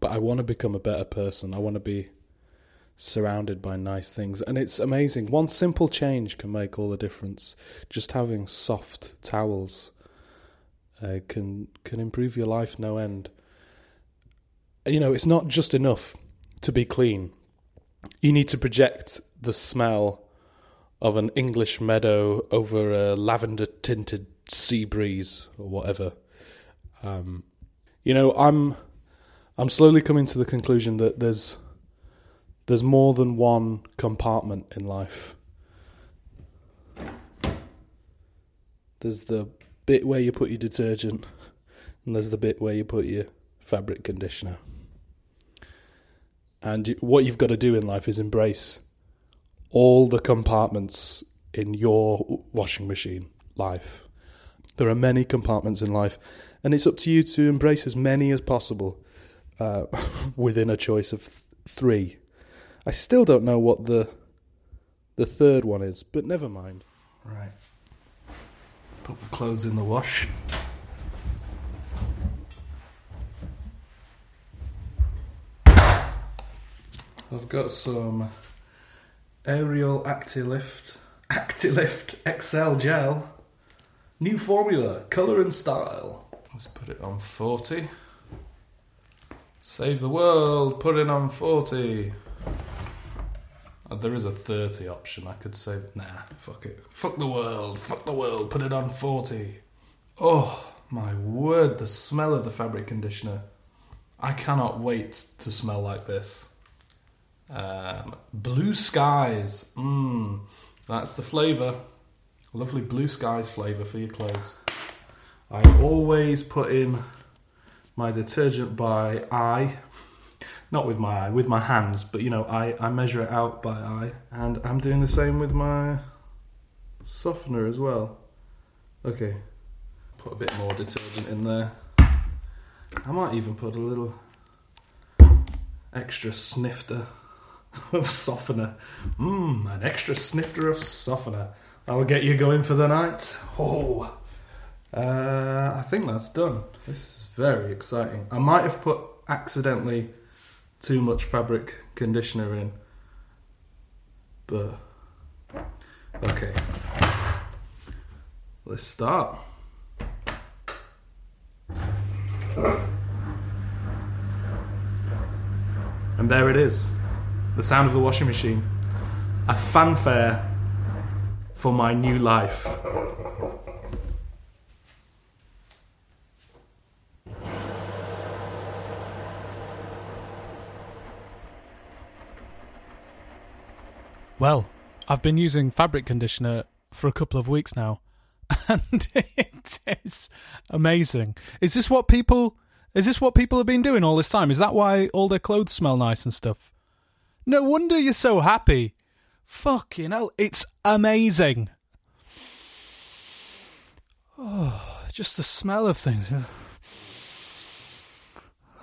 Speaker 7: but I want to become a better person. I want to be surrounded by nice things. And it's amazing. One simple change can make all the difference. Just having soft towels uh, can can improve your life no end. You know, it's not just enough to be clean. You need to project the smell of an English meadow over a lavender tinted sea breeze or whatever. Um, you know, I'm I'm slowly coming to the conclusion that there's there's more than one compartment in life. There's the bit where you put your detergent, and there's the bit where you put your fabric conditioner. And what you've got to do in life is embrace all the compartments in your washing machine life. There are many compartments in life, and it's up to you to embrace as many as possible uh, within a choice of th- three. I still don't know what the the third one is, but never mind. Right. Put the clothes in the wash. I've got some Ariel Actilift, Actilift XL Gel. New formula, colour and style. Let's put it on 40. Save the world, put it on 40. Uh, there is a 30 option. I could say, nah, fuck it. Fuck the world, fuck the world, put it on 40. Oh, my word, the smell of the fabric conditioner. I cannot wait to smell like this. Um, blue skies. Mmm, that's the flavour. Lovely blue skies flavour for your clothes. I always put in my detergent by eye. Not with my eye, with my hands, but you know, I, I measure it out by eye. And I'm doing the same with my softener as well. Okay, put a bit more detergent in there. I might even put a little extra snifter of softener. Mmm, an extra snifter of softener. That'll get you going for the night. Oh, uh, I think that's done. This is very exciting. I might have put accidentally too much fabric conditioner in, but okay. Let's start. And there it is the sound of the washing machine. A fanfare for my new life.
Speaker 4: Well, I've been using fabric conditioner for a couple of weeks now, and it is amazing. Is this what people? Is this what people have been doing all this time? Is that why all their clothes smell nice and stuff? No wonder you're so happy. Fucking hell, it's amazing. Oh, just the smell of things.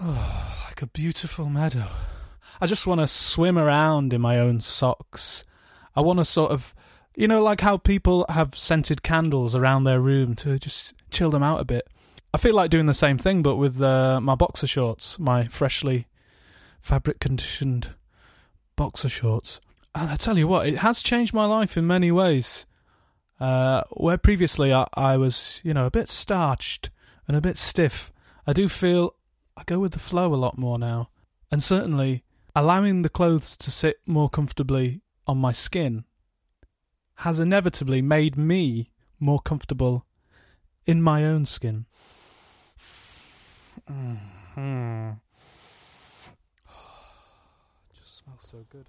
Speaker 4: Oh, like a beautiful meadow. I just want to swim around in my own socks. I want to sort of, you know, like how people have scented candles around their room to just chill them out a bit. I feel like doing the same thing, but with uh, my boxer shorts, my freshly fabric conditioned boxer shorts. And I tell you what, it has changed my life in many ways. Uh, where previously I, I was, you know, a bit starched and a bit stiff, I do feel I go with the flow a lot more now. And certainly, allowing the clothes to sit more comfortably on my skin has inevitably made me more comfortable in my own skin. Mm-hmm. Just smells so good.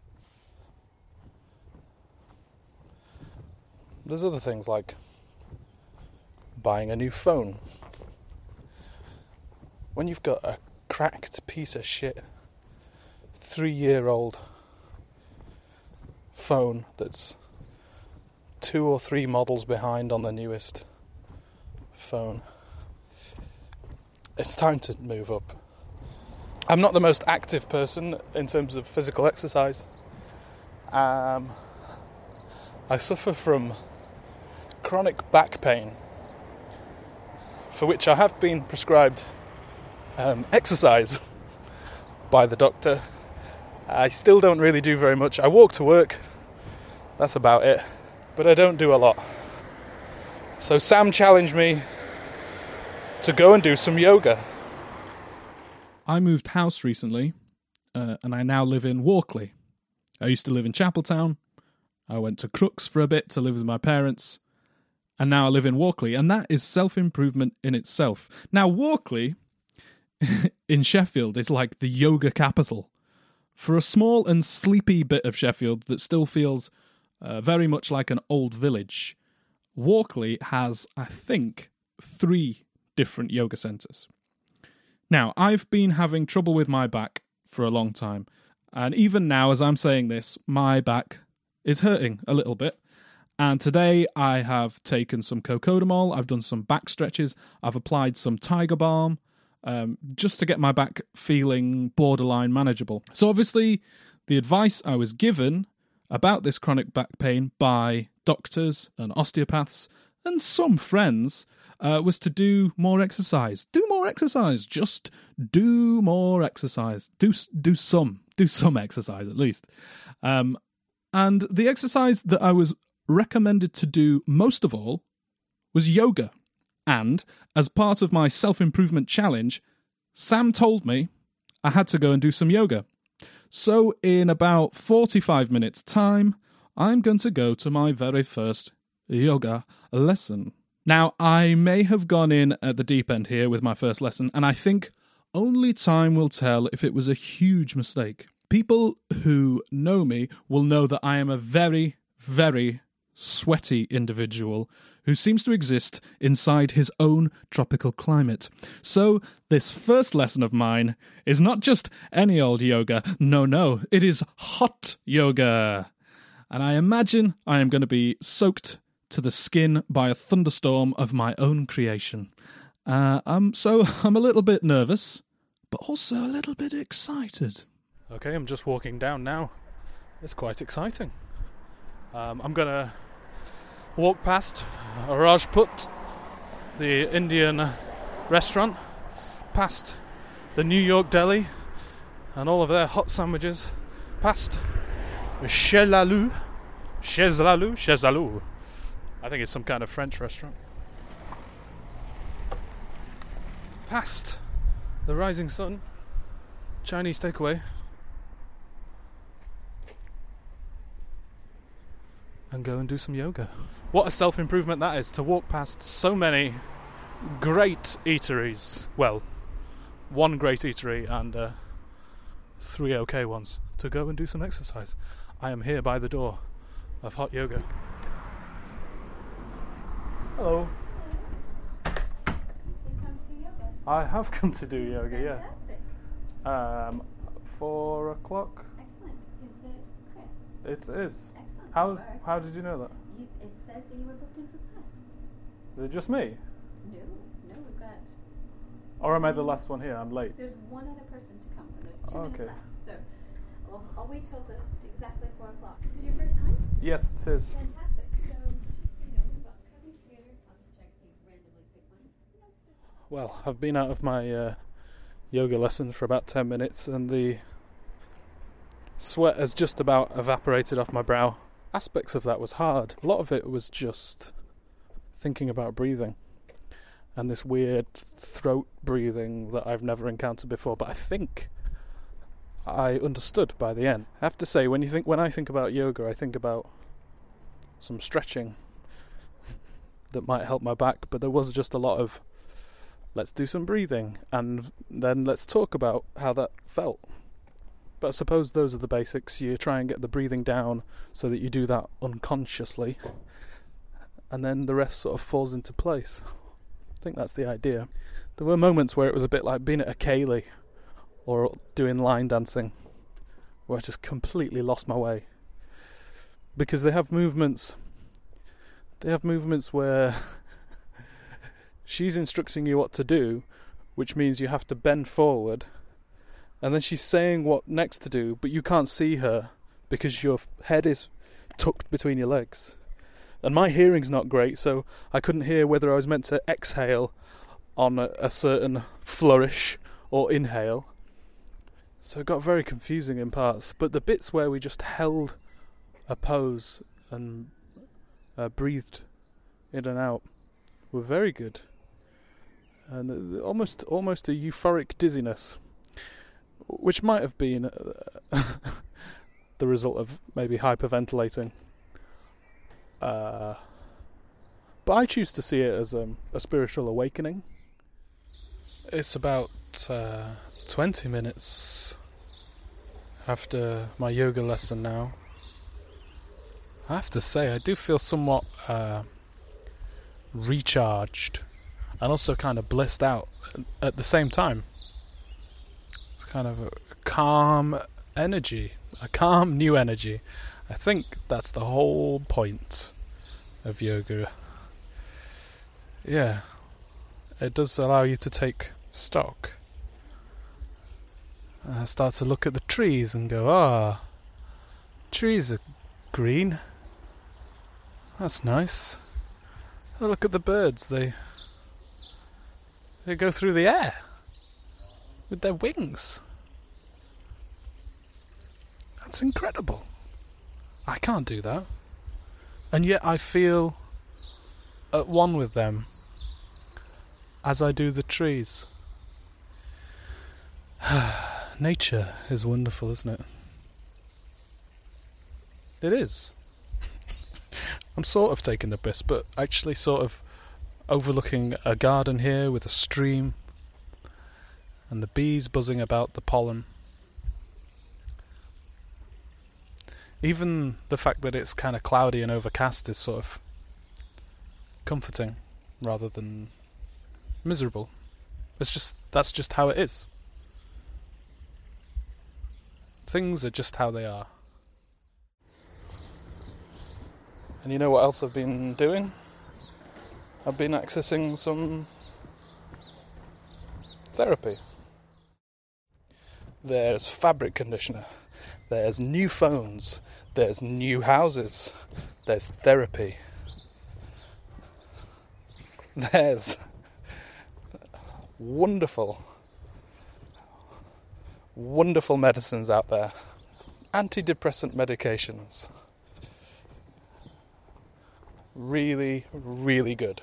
Speaker 7: There's other things like buying a new phone. When you've got a cracked piece of shit three year old phone that's two or three models behind on the newest phone, it's time to move up. I'm not the most active person in terms of physical exercise. Um, I suffer from chronic back pain, for which I have been prescribed um, exercise by the doctor. I still don't really do very much. I walk to work, that's about it, but I don't do a lot. So Sam challenged me to go and do some yoga.
Speaker 2: I moved house recently, uh, and I now live in Walkley. I used to live in Chapeltown. I went to Crookes for a bit to live with my parents, and now I live in Walkley, and that is self improvement in itself. Now, Walkley in Sheffield is like the yoga capital. For a small and sleepy bit of Sheffield that still feels uh, very much like an old village, Walkley has, I think, three different yoga centres. Now, I've been having trouble with my back for a long time, and even now, as I'm saying this, my back is hurting a little bit. And today I have taken some cocodamol, I've done some back stretches, I've applied some tiger balm, um, just to get my back feeling borderline manageable. So, obviously, the advice I was given about this chronic back pain by doctors and osteopaths and some friends uh, was to do more exercise. Do more exercise. Just do more exercise. Do do some. Do some exercise at least. Um, And the exercise that I was recommended to do most of all was yoga. And as part of my self improvement challenge, Sam told me I had to go and do some yoga. So, in about 45 minutes' time, I'm going to go to my very first yoga lesson. Now, I may have gone in at the deep end here with my first lesson, and I think only time will tell if it was a huge mistake. People who know me will know that I am a very, very sweaty individual who seems to exist inside his own tropical climate. So, this first lesson of mine is not just any old yoga, no, no, it is hot yoga. And I imagine I am going to be soaked to the skin by a thunderstorm of my own creation. Uh, um, so I'm a little bit nervous, but also a little bit excited.
Speaker 7: Okay, I'm just walking down now. It's quite exciting. Um, I'm gonna walk past Rajput, the Indian restaurant, past the New York Deli and all of their hot sandwiches, past Chelalou, Chezalalou, Chezalou. I think it's some kind of French restaurant. Past the Rising Sun, Chinese takeaway. And go and do some yoga. What a self improvement that is to walk past so many great eateries. Well, one great eatery and uh, three okay ones to go and do some exercise. I am here by the door of hot yoga. Hello. I have come to do yoga, yeah.
Speaker 9: Fantastic.
Speaker 7: Um, four o'clock.
Speaker 9: Excellent. Is it Chris?
Speaker 7: It is.
Speaker 9: Excellent.
Speaker 7: How how did you know that?
Speaker 9: You, it says that you were booked in for class.
Speaker 7: Is it just me,
Speaker 9: No, no, we've got.
Speaker 7: or am I the last one here? I'm late.
Speaker 9: There's one other person to come, and there's two
Speaker 7: Okay.
Speaker 9: minutes left. So, I'll, I'll wait till the, exactly four o'clock. Is this is your first time.
Speaker 7: Yes, it is.
Speaker 9: Fantastic. So, just so you know, we've got copies together. I'll just check so you randomly pick one. No, there's
Speaker 7: Well, I've been out of my uh, yoga lessons for about 10 minutes and the sweat has just about evaporated off my brow. Aspects of that was hard. A lot of it was just thinking about breathing and this weird throat breathing that I've never encountered before, but I think I understood by the end. I have to say when you think when I think about yoga, I think about some stretching that might help my back, but there was just a lot of let's do some breathing and then let's talk about how that felt. But I suppose those are the basics. You try and get the breathing down so that you do that unconsciously, and then the rest sort of falls into place. I think that's the idea. There were moments where it was a bit like being at a ceilidh or doing line dancing, where I just completely lost my way. Because they have movements. They have movements where she's instructing you what to do, which means you have to bend forward, and then she's saying what next to do, but you can't see her because your head is tucked between your legs. And my hearing's not great, so I couldn't hear whether I was meant to exhale on a, a certain flourish or inhale. So it got very confusing in parts. But the bits where we just held a pose and uh, breathed in and out were very good, and almost almost a euphoric dizziness, which might have been uh, the result of maybe hyperventilating. Uh, but I choose to see it as um, a spiritual awakening. It's about uh, 20 minutes after my yoga lesson now. I have to say, I do feel somewhat uh, recharged and also kind of blissed out at the same time. It's kind of a calm energy, a calm new energy. I think that's the whole point of yoga. Yeah, it does allow you to take stock. I start to look at the trees and go, ah, trees are green. That's nice. Oh, look at the birds. They they go through the air with their wings. That's incredible. I can't do that. And yet I feel at one with them as I do the trees. Nature is wonderful, isn't it? It is. I'm sort of taking the piss, but actually sort of overlooking a garden here with a stream and the bees buzzing about the pollen. Even the fact that it's kind of cloudy and overcast is sort of comforting rather than miserable. It's just that's just how it is. Things are just how they are. And you know what else I've been doing? I've been accessing some therapy. There's fabric conditioner. There's new phones. There's new houses. There's therapy. There's wonderful, wonderful medicines out there. Antidepressant medications. Really, really good.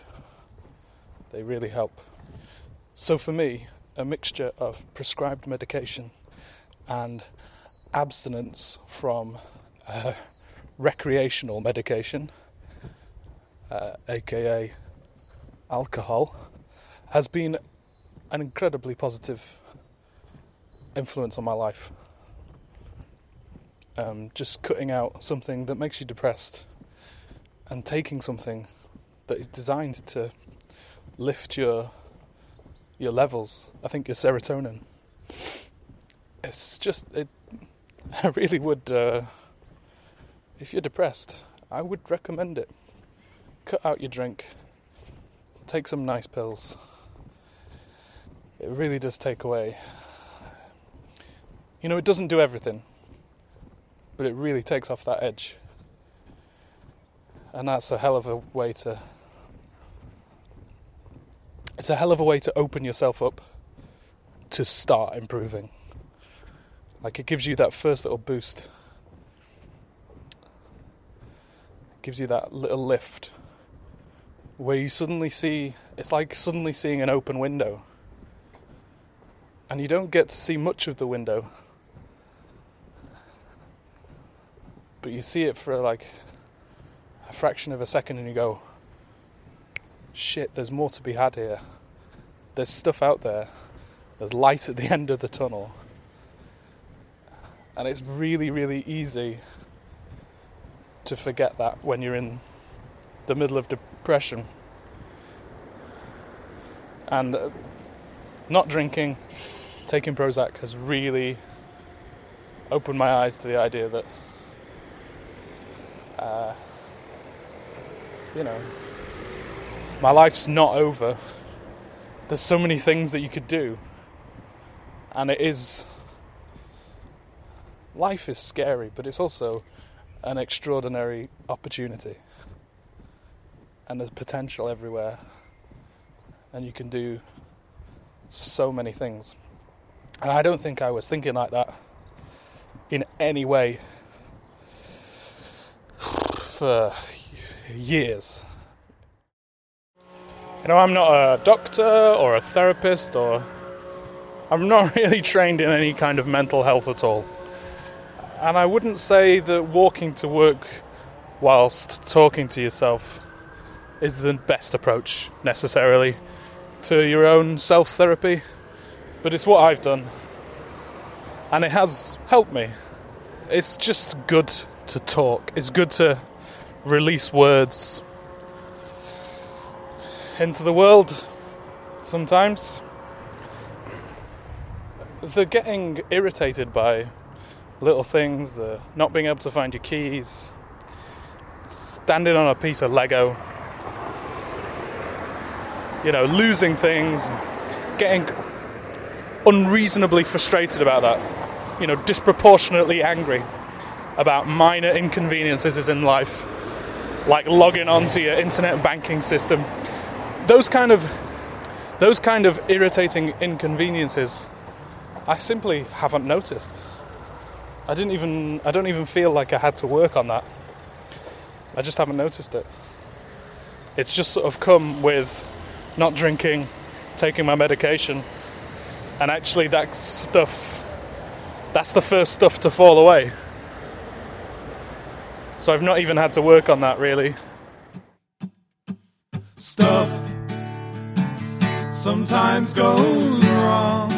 Speaker 7: They really help. So for me, a mixture of prescribed medication and abstinence from uh, recreational medication, uh, aka alcohol, has been an incredibly positive influence on my life. Um, just cutting out something that makes you depressed and taking something that is designed to lift your your levels. I think your serotonin. It's just it. I really would. Uh, if you're depressed, I would recommend it. Cut out your drink. Take some nice pills. It really does take away. You know, it doesn't do everything, but it really takes off that edge. And that's a hell of a way to it's a hell of a way to open yourself up to start improving. Like it gives you that first little boost. It gives you that little lift where you suddenly see it's like suddenly seeing an open window. And you don't get to see much of the window. But you see it for like a fraction of a second and you go, shit, there's more to be had here. There's stuff out there. There's light at the end of the tunnel. And it's really, really easy to forget that when you're in the middle of depression. And uh, not drinking, taking Prozac has really opened my eyes to the idea that, uh, you know, my life's not over. There's so many things that you could do. And it is. Life is scary, but it's also an extraordinary opportunity. And there's potential everywhere. And you can do so many things. And I don't think I was thinking like that in any way for years. You know, I'm not a doctor or a therapist or I'm not really trained in any kind of mental health at all. And I wouldn't say that walking to work whilst talking to yourself is the best approach necessarily to your own self therapy, but it's what I've done. And it has helped me. It's just good to talk, it's good to release words into the world sometimes. The getting irritated by little things, the not being able to find your keys, standing on a piece of Lego, you know, losing things, getting unreasonably frustrated about that, you know, disproportionately angry about minor inconveniences in life, like logging onto your internet banking system. Those kind of those kind of irritating inconveniences I simply haven't noticed. I didn't even I don't even feel like I had to work on that. I just haven't noticed it. It's just sort of come with not drinking, taking my medication, and actually that stuff that's the first stuff to fall away. So I've not even had to work on that really.
Speaker 5: Stuff sometimes goes wrong,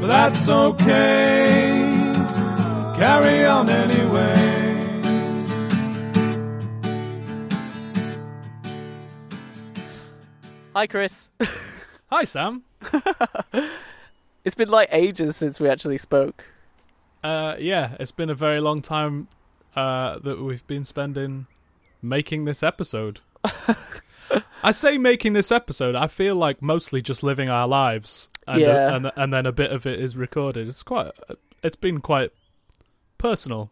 Speaker 5: but that's okay. Carry on anyway.
Speaker 3: Hi, Chris.
Speaker 2: Hi, Sam.
Speaker 3: It's been like ages since we actually spoke.
Speaker 2: Uh, yeah, it's been a very long time uh, that we've been spending making this episode. I say making this episode. I feel like mostly just living our lives, and
Speaker 3: Yeah.
Speaker 2: and and then a bit of it is recorded. It's quite. It's been quite personal.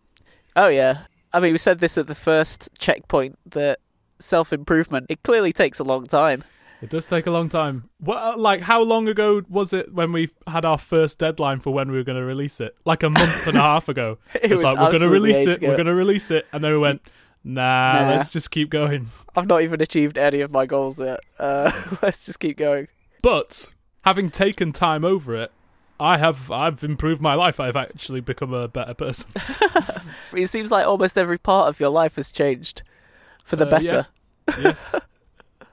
Speaker 3: Oh yeah. I mean, we said this at the first checkpoint that self improvement it clearly takes a long time.
Speaker 2: It does take a long time. What, uh, like, how long ago was it when we had our first deadline for when we were going to release it? Like a month and a half ago.
Speaker 3: It
Speaker 2: It's
Speaker 3: was
Speaker 2: like we're going to release it. We're going to release it, and then we went, nah,
Speaker 3: Nah.
Speaker 2: let's just keep going.
Speaker 3: I've not even achieved any of my goals yet. Uh, let's just keep going.
Speaker 2: But having taken time over it, I have I've improved my life. I've actually become a better person.
Speaker 3: It seems like almost every part of your life has changed for the
Speaker 2: Uh,
Speaker 3: better.
Speaker 2: yeah. yes.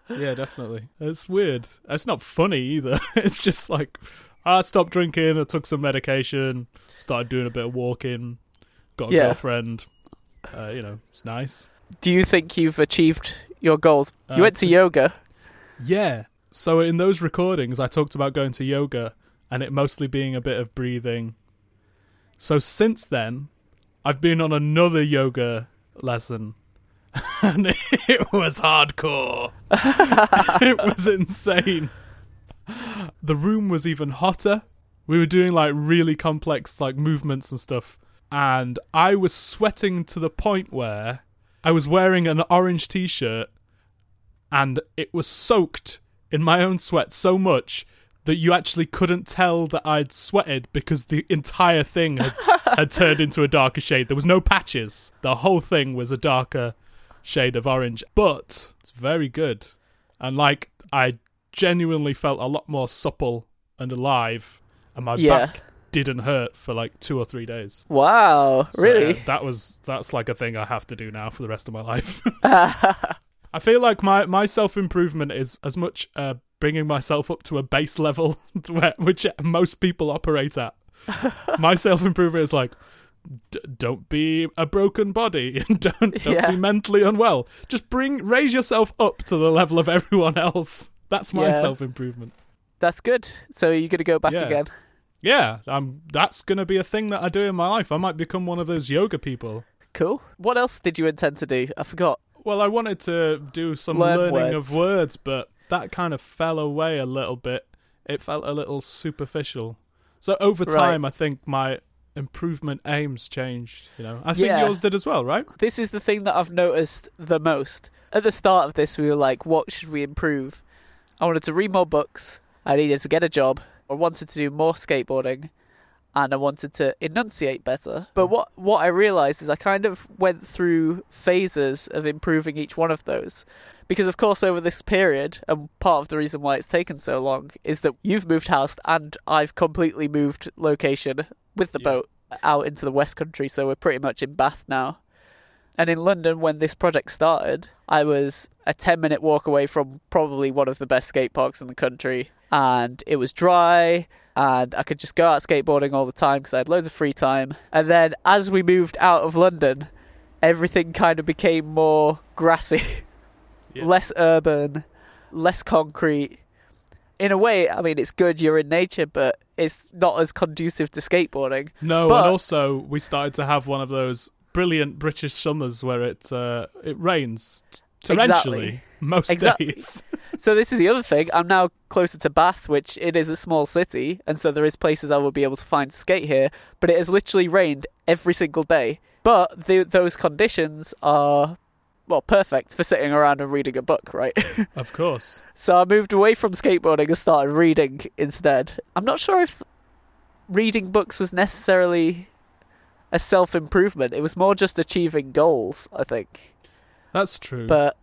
Speaker 2: Yeah, definitely. It's weird. It's not funny either. It's just like I stopped drinking, I took some medication, started doing a bit of walking, got a
Speaker 3: Yeah.
Speaker 2: girlfriend. Uh, you know, it's nice.
Speaker 3: Do you think you've achieved your goals?
Speaker 2: Uh,
Speaker 3: you went to
Speaker 2: to-
Speaker 3: yoga.
Speaker 2: Yeah. So in those recordings, I talked about going to yoga and it mostly being a bit of breathing. So since then, I've been on another yoga lesson. And it was hardcore. it was insane. The room was even hotter. We were doing like really complex like movements and stuff. And I was sweating to the point where I was wearing an orange t-shirt and it was soaked in my own sweat so much that you actually couldn't tell that I'd sweated because the entire thing had, had turned into a darker shade. There was no patches. The whole thing was a darker shade of orange. But it's very good. And like I genuinely felt a lot more supple and alive and my
Speaker 3: Yeah.
Speaker 2: back didn't hurt for like two or three days.
Speaker 3: Wow,
Speaker 2: So,
Speaker 3: really?
Speaker 2: yeah, that was that's like a thing I have to do now for the rest of my life. I feel like my my self improvement is as much uh, bringing myself up to a base level where, which most people operate at. my self improvement is like. D- don't be a broken body and don't don't
Speaker 3: Yeah.
Speaker 2: be mentally unwell. Just bring raise yourself up to the level of everyone else. That's my
Speaker 3: Yeah.
Speaker 2: self improvement.
Speaker 3: That's good. So you're gonna go back
Speaker 2: Yeah.
Speaker 3: again?
Speaker 2: Yeah, I'm. That's gonna be a thing that I do in my life. I might become one of those yoga people.
Speaker 3: Cool. What else did you intend to do? I forgot.
Speaker 2: Well, I wanted to do some
Speaker 3: Learn
Speaker 2: learning
Speaker 3: words.
Speaker 2: of words, but that kind of fell away a little bit. It felt a little superficial. So over
Speaker 3: Right.
Speaker 2: time, I think my improvement aims changed. You know, I think
Speaker 3: Yeah.
Speaker 2: yours did as well, right?
Speaker 3: This is the thing that I've noticed the most. At the start of this, we were like, what should we improve? I wanted to read more books. I needed to get a job. I wanted to do more skateboarding. And I wanted to enunciate better. But what, what I realised is I kind of went through phases of improving each one of those. Because, of course, over this period, and part of the reason why it's taken so long, is that you've moved house and I've completely moved location with the
Speaker 2: Yeah.
Speaker 3: boat out into the West Country. So we're pretty much in Bath now. And in London, when this project started, I was a 10 minute walk away from probably one of the best skate parks in the country. And it was dry, and I could just go out skateboarding all the time because I had loads of free time. And then as we moved out of London, everything kind of became more grassy,
Speaker 2: Yeah.
Speaker 3: less urban, less concrete. In a way, I mean, it's good you're in nature, but it's not as conducive to skateboarding.
Speaker 2: No,
Speaker 3: But-
Speaker 2: and also we started to have one of those brilliant British summers where it uh, it rains torrentially
Speaker 3: Exactly.
Speaker 2: most
Speaker 3: Exactly.
Speaker 2: days.
Speaker 3: So this is the other thing. I'm now closer to Bath, which it is a small city, and so there is places I will be able to find to skate here. But it has literally rained every single day. But the, those conditions are well perfect for sitting around and reading a book, right?
Speaker 2: of course.
Speaker 3: so I moved away from skateboarding and started reading instead. I'm not sure if reading books was necessarily a self improvement. It was more just achieving goals, I think.
Speaker 2: That's true.
Speaker 3: But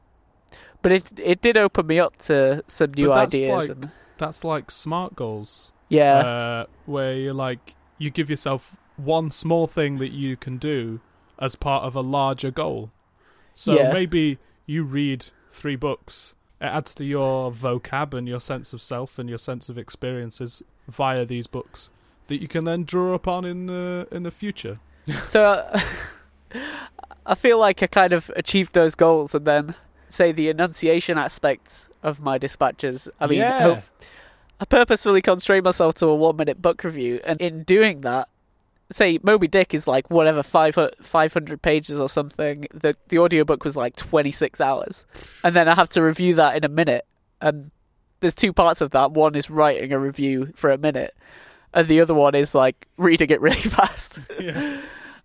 Speaker 3: but it it did open me up to some new
Speaker 2: that's
Speaker 3: ideas
Speaker 2: like-
Speaker 3: and
Speaker 2: That's like smart goals.
Speaker 3: yeah.
Speaker 2: uh, where you're like you give yourself one small thing that you can do as part of a larger goal. So
Speaker 3: Yeah.
Speaker 2: maybe you read three books. It adds to your vocab and your sense of self and your sense of experiences via these books that you can then draw upon in the in the future.
Speaker 3: So uh, I feel like I kind of achieved those goals, and then say the enunciation aspects of my dispatches. I mean,
Speaker 2: Yeah.
Speaker 3: hope- I purposefully constrained myself to a one-minute book review, and in doing that, say Moby Dick is like whatever five 500 pages or something. The the audiobook was like twenty six hours, and then I have to review that in a minute. And there's two parts of that. One is writing a review for a minute, and the other one is like reading it really fast
Speaker 2: Yeah.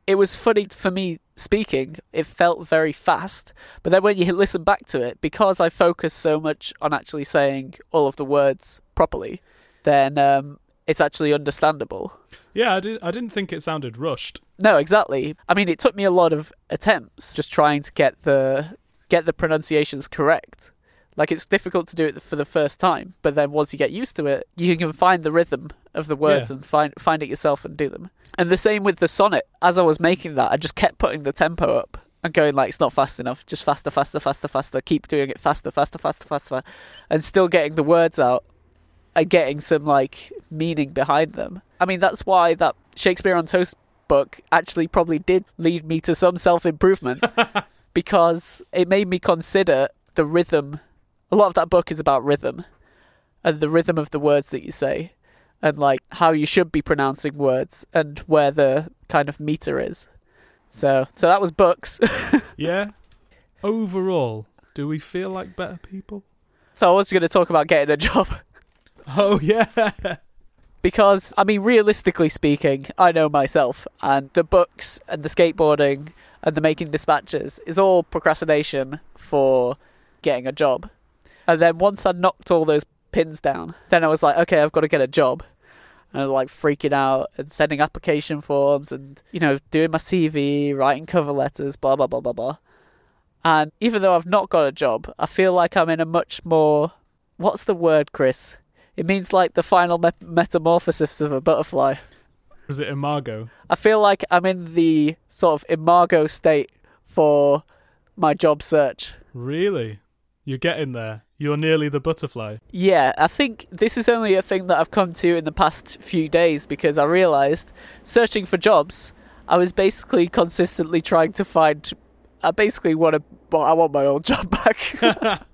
Speaker 3: It was funny for me speaking. It felt very fast, but then when you listen back to it, because I focus so much on actually saying all of the words properly, then um, it's actually understandable.
Speaker 2: Yeah, I, did, I didn't think it sounded rushed.
Speaker 3: No, exactly. I mean, it took me a lot of attempts just trying to get the get the pronunciations correct. Like it's difficult to do it for the first time, but then once you get used to it, you can find the rhythm of the words
Speaker 2: Yeah.
Speaker 3: and find find it yourself and do them. And the same with the sonnet. As I was making that, I just kept putting the tempo up and going like it's not fast enough. Just faster, faster, faster, faster. Keep doing it faster, faster, faster, faster, and still getting the words out and getting some like meaning behind them. I mean, that's why that Shakespeare on Toast book actually probably did lead me to some self improvement because it made me consider the rhythm. A lot of that book is about rhythm and the rhythm of the words that you say and like how you should be pronouncing words and where the kind of meter is. So, so that was books.
Speaker 2: Yeah. Overall, do we feel like better people?
Speaker 3: so I was going to talk about getting a job.
Speaker 2: Oh yeah.
Speaker 3: because I mean realistically speaking I know myself and the books and the skateboarding and the making dispatches is all procrastination for getting a job and then once I knocked all those pins down then I was like okay I've got to get a job and like freaking out and sending application forms and you know doing my CV writing cover letters blah blah blah blah blah and even though I've not got a job I feel like I'm in a much more what's the word Chris it means like the final me- metamorphosis of a butterfly.
Speaker 2: Was it Imago?
Speaker 3: I feel like I'm in the sort of imago state for my job search.
Speaker 2: Really? You're getting there. You're nearly the butterfly.
Speaker 3: Yeah, I think this is only a thing that I've come to in the past few days because I realized searching for jobs, I was basically consistently trying to find. I basically want to. Well, I want my old job back.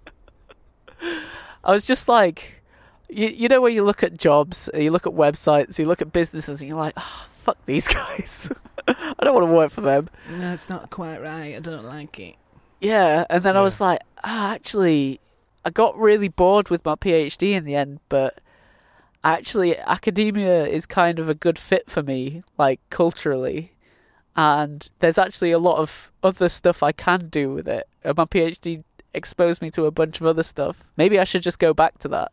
Speaker 3: I was just like, you, you know, when you look at jobs, you look at websites, you look at businesses, and you're like, oh, fuck these guys. I don't want to work for them.
Speaker 10: No, it's not quite right. I don't like it.
Speaker 3: Yeah, and then I was like, ah, actually, I got really bored with my PhD in the end, but actually, academia is kind of a good fit for me, like culturally. And there's actually a lot of other stuff I can do with it. And my PhD exposed me to a bunch of other stuff. Maybe I should just go back to that.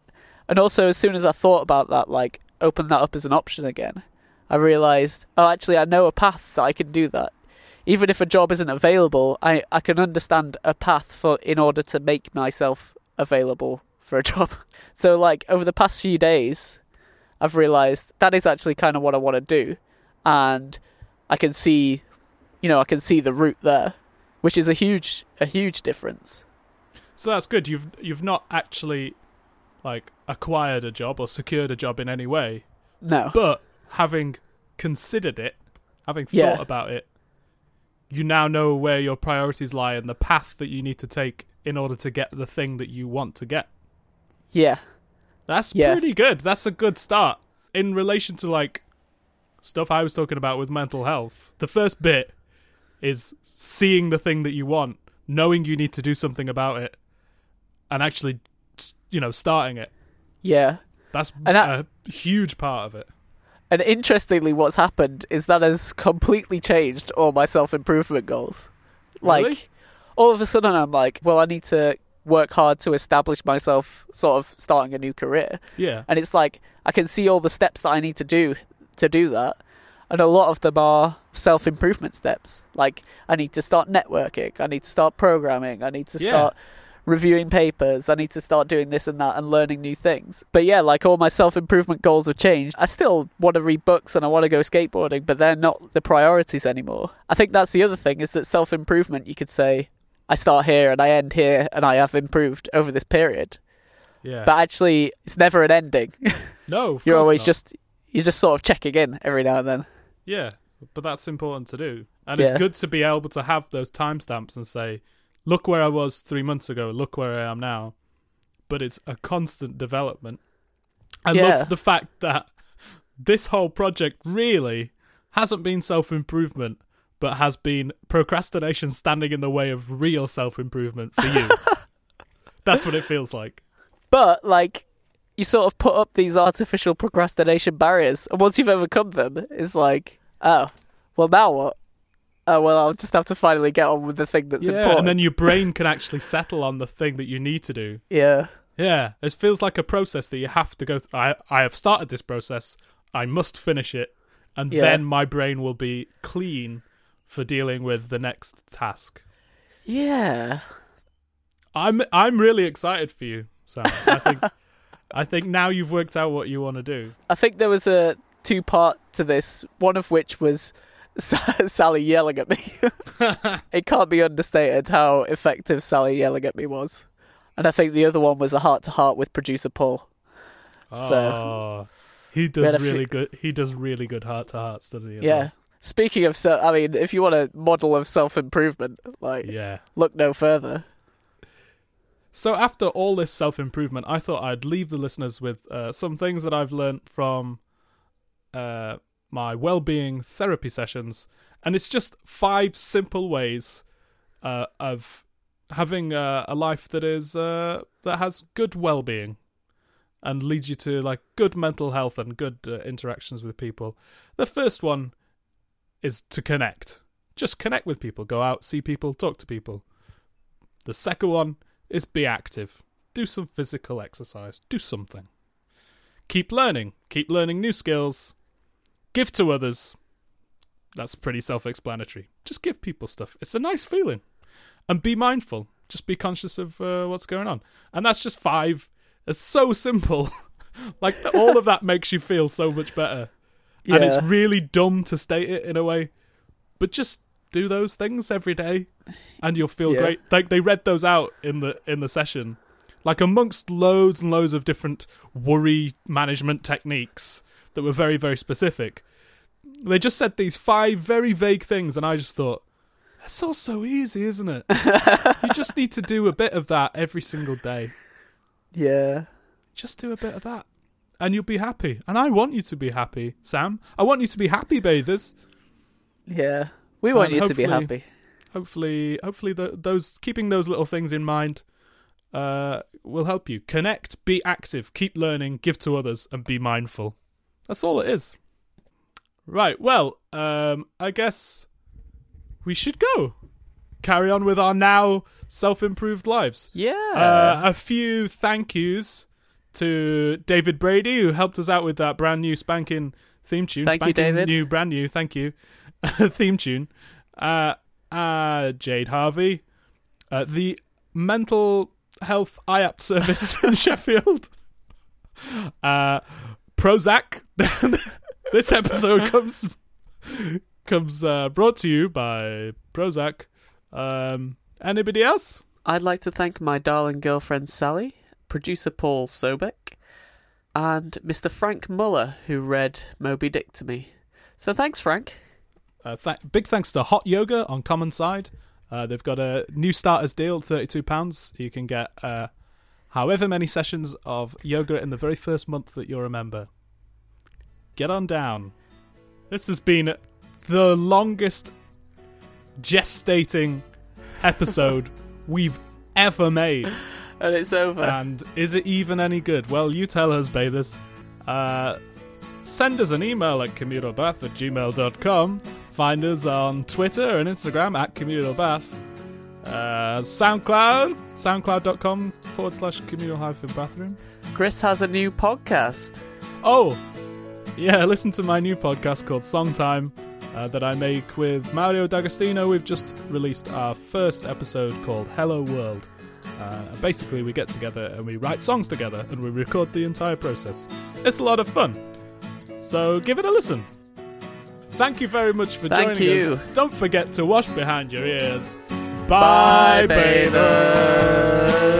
Speaker 3: And also, as soon as I thought about that, like, open that up as an option again, I realized, oh, actually, I know a path that I can do that even if a job isn't available, I, I can understand a path for in order to make myself available for a job. So like over the past few days, I've realized that is actually kind of what I want to do, and I can see, you know, I can see the route there, which is a huge a huge difference.
Speaker 2: So that's good. You've you've not actually like acquired a job or secured a job in any way,
Speaker 3: No,
Speaker 2: but having considered it, having thought
Speaker 3: Yeah.
Speaker 2: about it, you now know where your priorities lie and the path that you need to take in order to get the thing that you want to get.
Speaker 3: yeah,
Speaker 2: That's
Speaker 3: Yeah.
Speaker 2: pretty good. That's a good start. In relation to like stuff I was talking about with mental health, the first bit is seeing the thing that you want, knowing you need to do something about it, and actually, you know, starting it.
Speaker 3: yeah.
Speaker 2: That's
Speaker 3: And I-
Speaker 2: a huge part of it.
Speaker 3: And interestingly, what's happened is that has completely changed all my self improvement goals. Like,
Speaker 2: Really?
Speaker 3: All of a sudden, I'm like, well, I need to work hard to establish myself, sort of starting a new career.
Speaker 2: Yeah.
Speaker 3: And it's like, I can see all the steps that I need to do to do that. And a lot of them are self improvement steps. Like, I need to start networking, I need to start programming, I need to
Speaker 2: Yeah.
Speaker 3: start reviewing papers, I need to start doing this and that and learning new things. But yeah, like all my self improvement goals have changed. I still want to read books and I want to go skateboarding, but they're not the priorities anymore. I think that's the other thing is that self improvement, you could say, I start here and I end here and I have improved over this period.
Speaker 2: Yeah.
Speaker 3: But actually, it's never an ending.
Speaker 2: no,
Speaker 3: you're always
Speaker 2: not.
Speaker 3: just you're just sort of checking in every now and then.
Speaker 2: Yeah, but that's important to do. And
Speaker 3: Yeah.
Speaker 2: it's good to be able to have those timestamps and say, look where I was three months ago, look where I am now. But it's a constant development. I
Speaker 3: Yeah.
Speaker 2: love the fact that this whole project really hasn't been self improvement, but has been procrastination standing in the way of real self improvement for you. That's what it feels like.
Speaker 3: But like, you sort of put up these artificial procrastination barriers, and once you've overcome them, it's like, oh, well now what? Oh well, I'll just have to finally get on with the thing that's
Speaker 2: yeah,
Speaker 3: important.
Speaker 2: and then your brain can actually settle on the thing that you need to do.
Speaker 3: yeah,
Speaker 2: Yeah, it feels like a process that you have to go. Th- I I have started this process. I must finish it, and
Speaker 3: Yeah.
Speaker 2: then my brain will be clean for dealing with the next task.
Speaker 3: yeah.
Speaker 2: I'm I'm really excited for you, Sam. I think I think now you've worked out what you want to do.
Speaker 3: I think there was a two part to this. One of which was Sally yelling at me. it can't be understated how effective Sally yelling at me was. And I think the other one was a heart to heart with producer Paul. So-
Speaker 2: Oh, he does really
Speaker 3: few-
Speaker 2: good. He does really good heart to hearts, doesn't he?
Speaker 3: yeah.
Speaker 2: well?
Speaker 3: Speaking of, se- I mean, if you want a model of self improvement, like
Speaker 2: Yeah.
Speaker 3: look no further.
Speaker 2: So after all this self improvement, I thought I'd leave the listeners with uh, some things that I've learnt from uh, my well-being therapy sessions, and it's just five simple ways uh, of having uh, a life that is uh, that has good well-being and leads you to like good mental health and good uh, interactions with people. The first one is to connect. Just connect with people. Go out, see people, talk to people. The second one is be active. Do some physical exercise. Do something. Keep learning. Keep learning new skills. Give to others. That's pretty self explanatory. Just give people stuff. It's a nice feeling. And be mindful. Just be conscious of uh, what's going on. And that's just five. It's so simple. like, all of that makes you feel so much better. And it's really dumb to state it in a way. But just do those things every day and you'll feel
Speaker 3: Yeah.
Speaker 2: great. Like they read those out in the in the session. Like amongst loads and loads of different worry management techniques that were very, very specific. They just said these five very vague things and I just thought, it's all so easy, isn't it? you just need to do a bit of that every single day.
Speaker 3: Yeah.
Speaker 2: Just do a bit of that. And you'll be happy. And I want you to be happy, Sam. I want you to be happy, bathers.
Speaker 3: Yeah. We want
Speaker 2: And
Speaker 3: you to be happy.
Speaker 2: hopefully hopefully the, those keeping those little things in mind uh, will help you connect be active keep learning give to others and be mindful that's all it is right well um, i guess we should go carry on with our now self-improved lives
Speaker 3: Yeah.
Speaker 2: uh, a few thank yous to David Brady who helped us out with that brand new spanking theme tune.
Speaker 3: Thank you, David.
Speaker 2: New, brand new. Thank you. theme tune. Uh, uh, Jade Harvey, uh, the mental health IAP service in Sheffield. Uh, Prozac. this episode comes comes uh, brought to you by Prozac. Um, anybody else?
Speaker 3: I'd like to thank my darling girlfriend Sally, producer Paul Sobek, and Mr. Frank Muller, who read Moby Dick to me. So thanks, Frank.
Speaker 2: Uh, th- big thanks to Hot Yoga on Common Side. Uh, they've got a new starters deal, thirty-two pounds. You can get uh, however many sessions of yoga in the very first month that you're a member. Get on down. This has been the longest gestating episode we've ever made.
Speaker 3: And it's over.
Speaker 2: And is it even any good? Well, you tell us, bathers. Uh, send us an email at communalbath at gmail.com. Find us on Twitter and Instagram at communalbath. Uh, SoundCloud, soundcloud.com forward slash communal hyphen bathroom.
Speaker 3: Chris has a new podcast.
Speaker 2: Oh, Yeah, listen to my new podcast called Songtime uh, that I make with Mario D'Agostino. We've just released our first episode called Hello World. Uh, basically, we get together and we write songs together and we record the entire process. It's a lot of fun. So give it a listen. Thank you very much for
Speaker 3: Thank
Speaker 2: joining
Speaker 3: you.
Speaker 2: us. Don't forget to wash behind your ears. Bye,
Speaker 3: Bye,
Speaker 2: baby.